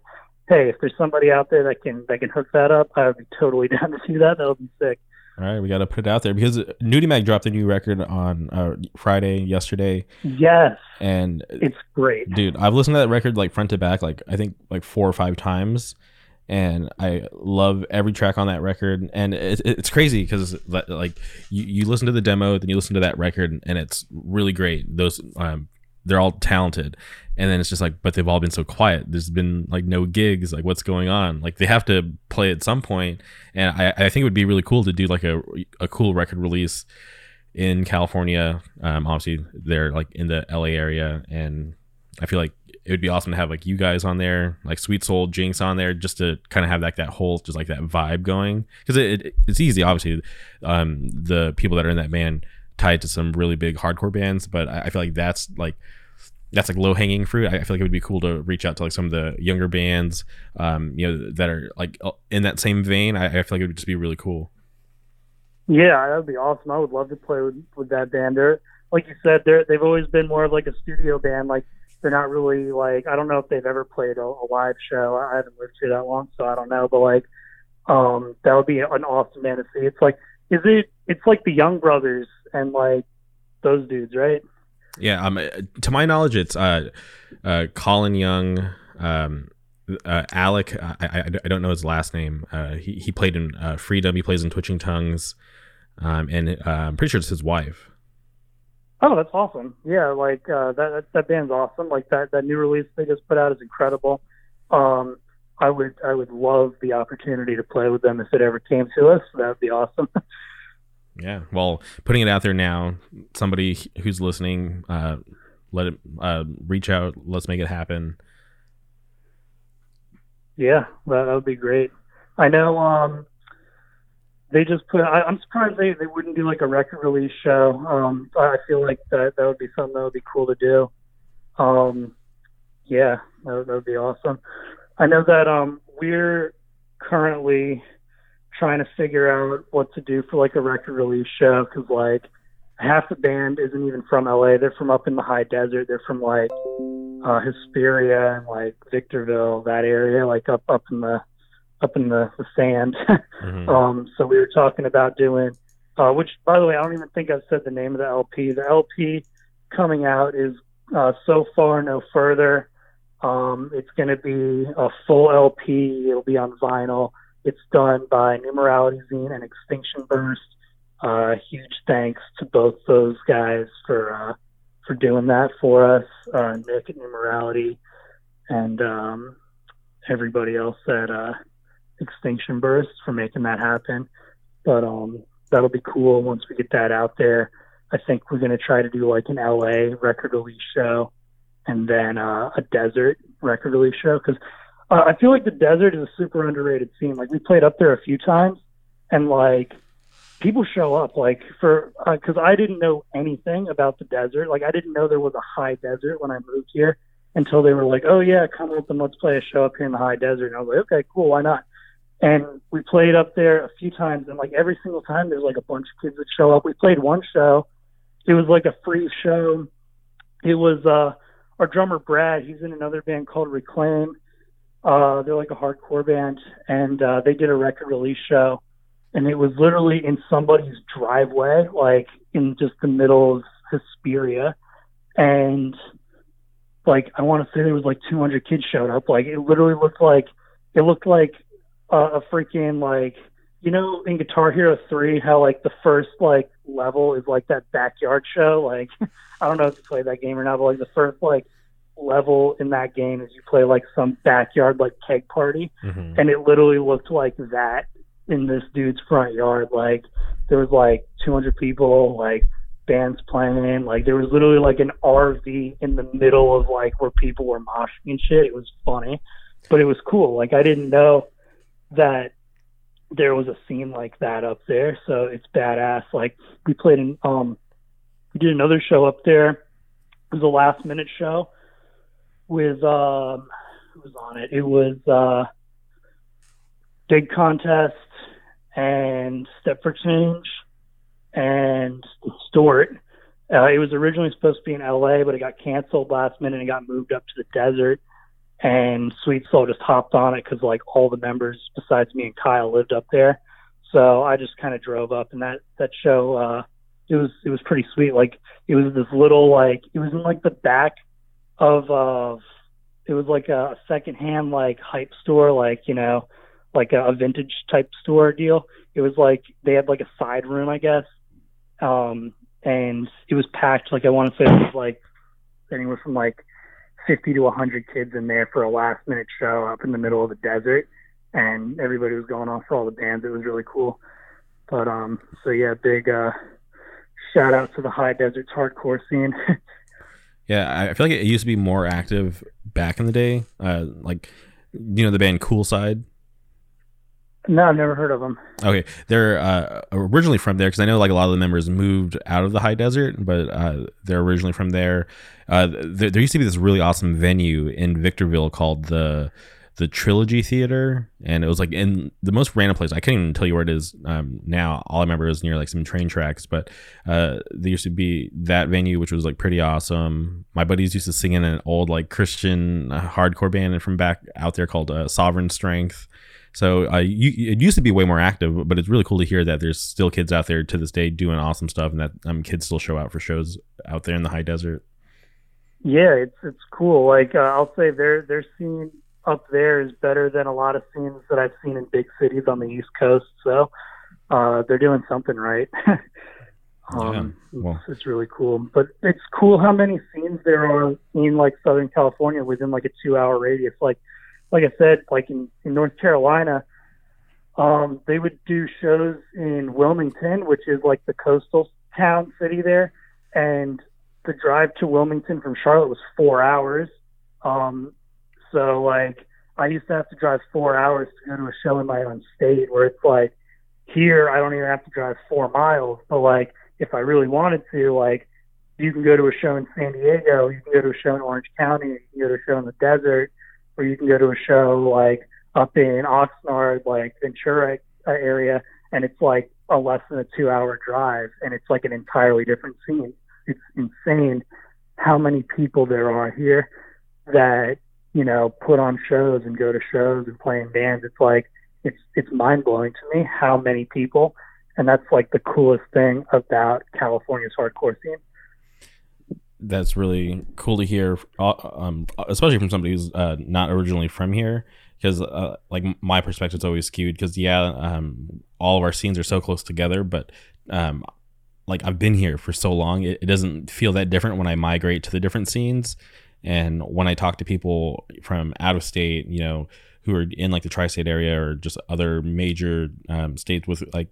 hey, if there's somebody out there that can that can hook that up, I would be totally down to see that. That would be sick. All right, we got to put it out there because Nudie Mag dropped a new record on uh, Friday yesterday, Yes, and it's great. dude, I've listened to that record like front to back, like I think like four or five times, and I love every track on that record. And it, it's crazy because like you, you listen to the demo, then you listen to that record, and it's really great. Those um, they're all talented, and then it's just like, but they've all been so quiet. There's been like no gigs. Like, what's going on? Like, they have to play at some point, and I, I think it would be really cool to do like a a cool record release in California. Um, obviously, they're like in the LA area, and I feel like it would be awesome to have like you guys on there, like Sweet Soul, Jinx on there, just to kind of have like that whole just like that vibe going. Because it, it, it's easy, obviously. Um, the people that are in that band tied to some really big hardcore bands, but I, I feel like that's like that's like low hanging fruit. I feel like it would be cool to reach out to like some of the younger bands, um, you know, that are like uh, in that same vein. I, I feel like it would just be really cool. Yeah, that would be awesome. I would love to play with, with that band. They're like you said, they're they've always been more of like a studio band. Like they're not really like I don't know if they've ever played a, a live show. I haven't lived here that long, so I don't know. But like, um, that would be an awesome band to see. It's like, is it? It's like the Young Brothers and like those dudes, right? Yeah. Um. To my knowledge, it's uh, uh, Colin Young. Um. Uh, Alec, I, I, I don't know his last name. Uh, he, he played in uh, Freedom. He plays in Twitching Tongues, um, and uh, I'm pretty sure it's his wife. Oh, that's awesome! Yeah, like uh, that, that that band's awesome. Like that that new release they just put out is incredible. Um, I would I would love the opportunity to play with them if it ever came to us. That would be awesome. yeah, well, putting it out there now, somebody who's listening, uh, let it uh, reach out. Let's make it happen. Yeah, that, that would be great. I know um, they just put. I, I'm surprised they, they wouldn't do like a record release show. Um, I feel like that that would be something that would be cool to do. Um, yeah, that, that would be awesome. I know that um, we're currently trying to figure out what to do for like a record release show because like half the band isn't even from LA. They're from up in the high desert. They're from like uh, Hesperia and like Victorville, that area, like up up in the up in the, the sand. mm-hmm. um, so we were talking about doing, uh, which by the way, I don't even think I've said the name of the LP. The LP coming out is uh, so far no further. Um, it's going to be a full LP. It'll be on vinyl. It's done by Numerality Zine and Extinction Burst. Uh, huge thanks to both those guys for uh, for doing that for us, uh, Nick at Numerality, and um, everybody else at uh, Extinction Burst for making that happen. But um, that'll be cool once we get that out there. I think we're gonna try to do like an LA record release show, and then uh, a desert record release show because uh, I feel like the desert is a super underrated scene. Like we played up there a few times, and like people show up like for because uh, I didn't know anything about the desert. Like I didn't know there was a high desert when I moved here until they were like, "Oh yeah, come up and let's play a show up here in the high desert." And I was like, "Okay, cool, why not?" And we played up there a few times, and like every single time, there's like a bunch of kids that show up. We played one show; it was like a free show. It was uh, our drummer Brad. He's in another band called Reclaim. Uh, they're like a hardcore band, and uh, they did a record release show, and it was literally in somebody's driveway, like in just the middle of Hesperia, and like I want to say there was like 200 kids showed up. Like it literally looked like it looked like uh, a freaking like you know in Guitar Hero three how like the first like level is like that backyard show like I don't know if you played that game or not but like the first like level in that game is you play like some backyard like keg party mm-hmm. and it literally looked like that in this dude's front yard like there was like 200 people like bands playing like there was literally like an RV in the middle of like where people were moshing and shit it was funny but it was cool like I didn't know that there was a scene like that up there. So it's badass. Like we played in, um, we did another show up there. It was a last minute show with, um, who was on it? It was, uh, Big Contest and Step for Change and Stuart. Uh, it was originally supposed to be in LA, but it got canceled last minute and got moved up to the desert and Sweet Soul just hopped on it because like all the members besides me and Kyle lived up there. So I just kind of drove up, and that that show uh, it was it was pretty sweet. Like it was this little like it was in like the back of uh, it was like a secondhand like hype store, like you know, like a, vintage type store deal. It was like they had like a side room, I guess, um, and it was packed. Like I want to say it was like anywhere from like 50 to 100 kids in there for a last minute show up in the middle of the desert and everybody was going off for all the bands it was really cool but um so yeah big uh shout out to the high deserts hardcore scene Yeah, I feel like it used to be more active back in the day. Uh, like, you know, the band Cool Side. No, I've never heard of them. Okay, they're uh, originally from there because I know like a lot of the members moved out of the high desert, but uh, they're originally from there. Uh, there. There used to be this really awesome venue in Victorville called the the Trilogy Theater, and it was like in the most random place. I can't even tell you where it is um, now. All I remember is near like some train tracks. But uh, there used to be that venue, which was like pretty awesome. My buddies used to sing in an old like Christian uh, hardcore band from back out there called uh, Sovereign Strength. So uh, you, it used to be way more active, but it's really cool to hear that there's still kids out there to this day doing awesome stuff, and that um, kids still show out for shows out there in the high desert. Yeah, it's it's cool. Like uh, I'll say, their their scene up there is better than a lot of scenes that I've seen in big cities on the East Coast. So uh, they're doing something right. um, yeah, well. it's, it's really cool. But it's cool how many scenes there are in like Southern California within like a two hour radius. Like like I said, like in, in North Carolina, um, they would do shows in Wilmington, which is like the coastal town city there, and the drive to Wilmington from Charlotte was four hours. Um, so like I used to have to drive four hours to go to a show in my own state, where it's like here I don't even have to drive four miles, but like if I really wanted to, like you can go to a show in San Diego, you can go to a show in Orange County, you can go to a show in the desert or you can go to a show like up in Oxnard, like Ventura area, and it's like a less than a two hour drive, and it's like an entirely different scene. It's insane how many people there are here that you know put on shows and go to shows and play in bands. It's like it's it's mind blowing to me how many people, and that's like the coolest thing about California's hardcore scene that's really cool to hear, uh, um, especially from somebody who's uh, not originally from here. Because uh, like my perspective is always skewed. Because yeah, um, all of our scenes are so close together, but um, like I've been here for so long, it, it doesn't feel that different when I migrate to the different scenes. And when I talk to people from out of state, you know, who are in like the tri-state area or just other major um, states with like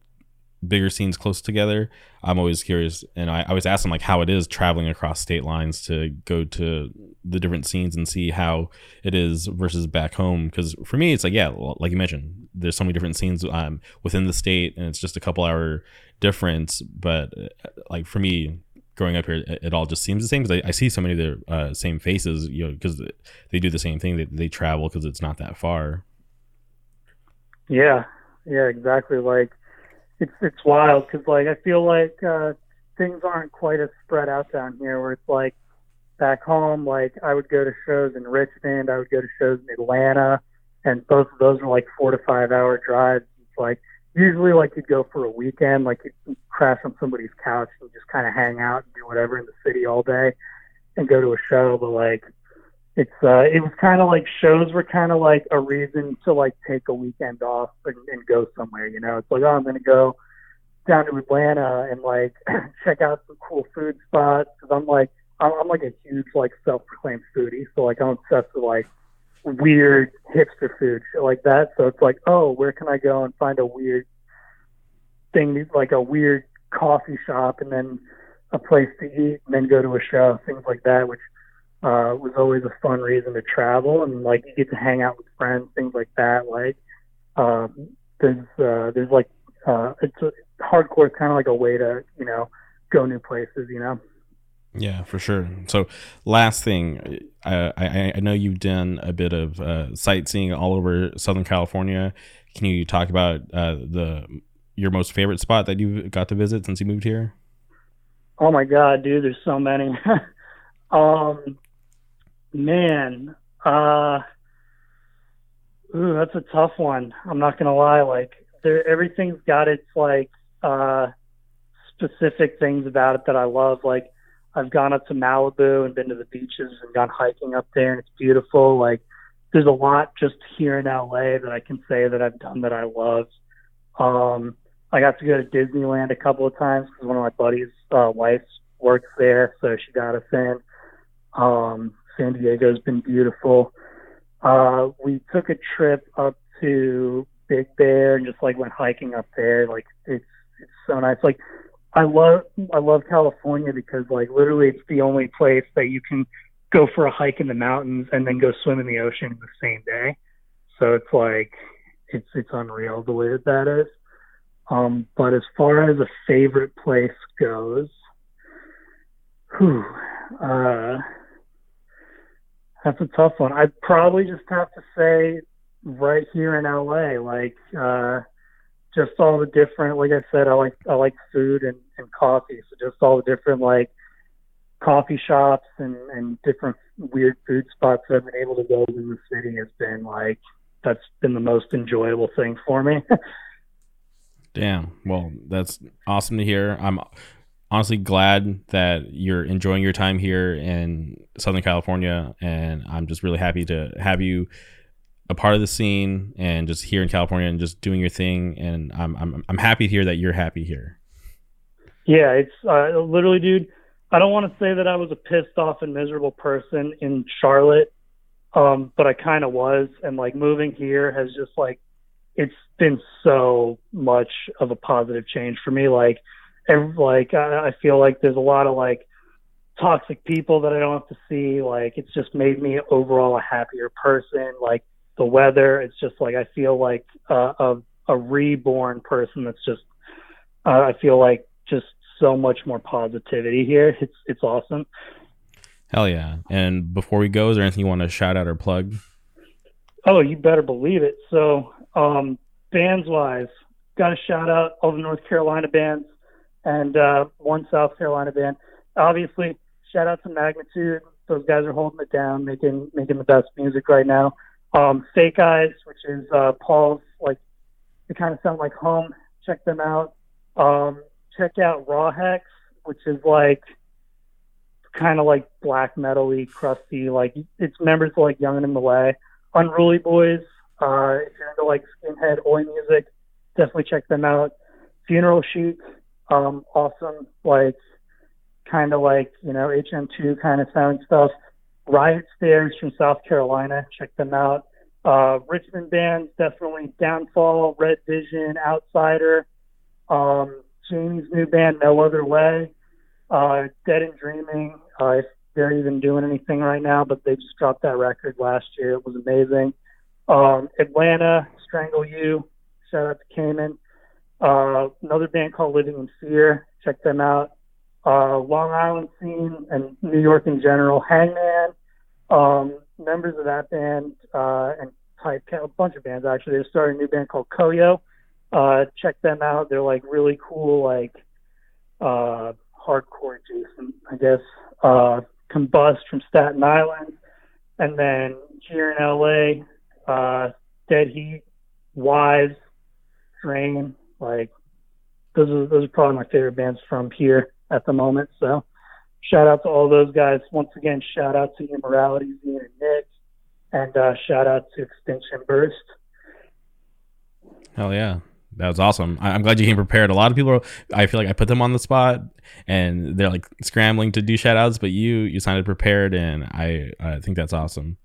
bigger scenes close together, I'm always curious, and I, I always ask them like how it is traveling across state lines to go to the different scenes and see how it is versus back home. Because for me, it's like yeah, like you mentioned, there's so many different scenes um, within the state, and it's just a couple hour difference. But uh, like for me, growing up here, it, all just seems the same because I, I, see so many of the uh, same faces, you know, because they do the same thing. They, they travel because it's not that far. Yeah, yeah, exactly. Like it's it's wild because like I feel like uh, things aren't quite as spread out down here. Where it's like back home, like I would go to shows in Richmond, I would go to shows in Atlanta, and both of those are like four to five hour drives. It's like usually like you'd go for a weekend, like you'd crash on somebody's couch and just kind of hang out and do whatever in the city all day and go to a show. But like it's uh it was kind of like shows were kind of like a reason to like take a weekend off and, and go somewhere you know it's like oh i'm to go down to atlanta and like check out some cool food spots because i'm like I'm, I'm like a huge like self-proclaimed foodie so like i'm obsessed with like weird hipster food shit like that so it's like oh where can i go and find a weird thing like a weird coffee shop and then a place to eat and then go to a show things like that which uh, was always a fun reason to travel and like you get to hang out with friends, things like that. Like um, there's uh, there's like uh, it's a, hardcore kind of like a way to you know go new places, you know. Yeah, for sure. So, last thing, I, I, I know you've done a bit of uh, sightseeing all over Southern California. Can you talk about uh, the your most favorite spot that you've got to visit since you moved here? Oh my god, dude! There's so many. um, Man, uh, ooh, that's a tough one. I'm not gonna lie. Like, there, everything's got its like uh, specific things about it that I love. Like, I've gone up to Malibu and been to the beaches and gone hiking up there, and it's beautiful. Like, there's a lot just here in LA that I can say that I've done that I love. Um, I got to go to Disneyland a couple of times because one of my buddies' uh, wives works there, so she got us in. Um, San Diego's been beautiful. Uh, we took a trip up to Big Bear and just like went hiking up there. Like it's it's so nice. Like I love I love California because like literally it's the only place that you can go for a hike in the mountains and then go swim in the ocean the same day. So it's like it's it's unreal the way that that is. Um, but as far as a favorite place goes, whew, uh, that's a tough one. I'd probably just have to say right here in LA, like uh, just all the different. Like I said, I like I like food and, and coffee, so just all the different like coffee shops and and different weird food spots that I've been able to go to in the city has been like that's been the most enjoyable thing for me. Damn. Well, that's awesome to hear. I'm honestly glad that you're enjoying your time here in Southern California, and I'm just really happy to have you a part of the scene and just here in California and just doing your thing. And I'm I'm I'm happy to hear that you're happy here. Yeah, it's uh, literally, dude. I don't want to say that I was a pissed off and miserable person in Charlotte, um, but I kind of was. And like moving here has just like it's been so much of a positive change for me. Like, every, like I, I feel like there's a lot of like toxic people that I don't have to see. Like, it's just made me overall a happier person. Like the weather, it's just like I feel like uh, a a reborn person. That's just uh, I feel like just so much more positivity here. It's it's awesome. Hell yeah! And before we go, is there anything you want to shout out or plug? Oh, you better believe it. So um, bands wise, got to shout out all the North Carolina bands and uh, one South Carolina band. Obviously, shout out to Magnitude. Those guys are holding it down, making making the best music right now. Um, Fake Eyes, which is uh, Paul's like, they kind of sound like home. Check them out. Um, check out Raw Hex, which is like kind of like black metal-y, crusty. Like it's members of like Young and in the Way, Unruly Boys, uh, if you're into like skinhead oi music, definitely check them out. Funeral Chic, um, awesome, like kind of like you know HM2 kind of sounding stuff. Riot Stairs from South Carolina, check them out. Uh, Richmond bands, definitely Downfall, Red Vision, Outsider. Um, Jamie's new band, No Other Way. Uh, Dead and Dreaming. Uh, if they're even doing anything right now, but they just dropped that record last year. It was amazing. Um, Atlanta, Strangle You, shout out to Cayman. Uh, another band called Living in Fear, check them out. Uh, Long Island scene and New York in general, Hangman, um, members of that band, uh, and type a bunch of bands actually. They started a new band called Koyo. Uh, check them out. They're like really cool, like uh, hardcore adjacent, I guess. Uh, Combust from Staten Island, and then here in LA, uh, Dead Heat, Wise, Drain. Like those are those are probably my favorite bands from here at the moment. So shout out to all those guys. Once again, shout out to Immorality, Zine and Nick, and uh, shout out to Extinction Burst. Hell yeah. That was awesome. I, am glad you came prepared. A lot of people, I feel like I put them on the spot, and they're like scrambling to do shout outs, but you you sounded prepared, and I I think that's awesome.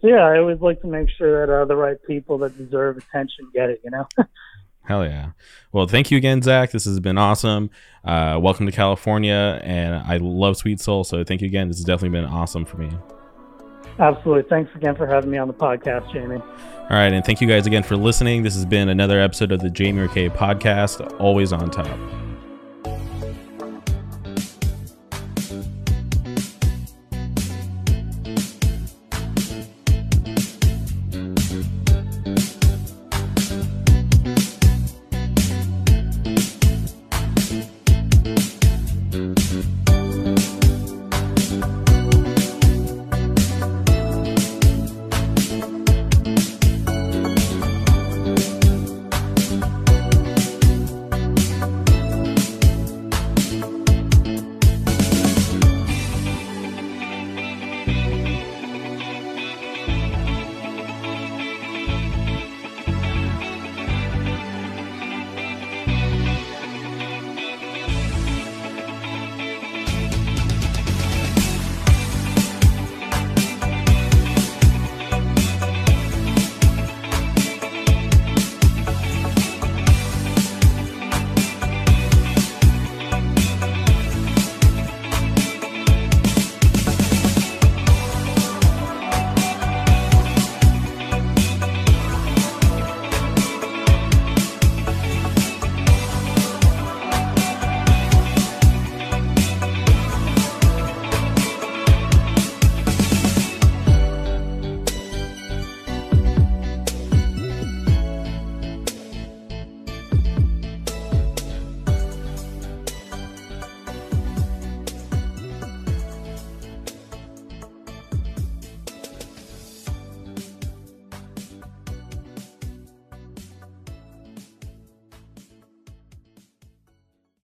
Yeah, I always like to make sure that uh, the right people that deserve attention get it. You know. Hell yeah. Well, thank you again, Zach. This has been awesome. Uh, welcome to California, and I love Sweet Soul. So thank you again. This has definitely been awesome for me. Absolutely. Thanks again for having me on the podcast, Jamie. All right. And thank you guys again for listening. This has been another episode of the Jamie McKay podcast, always on top.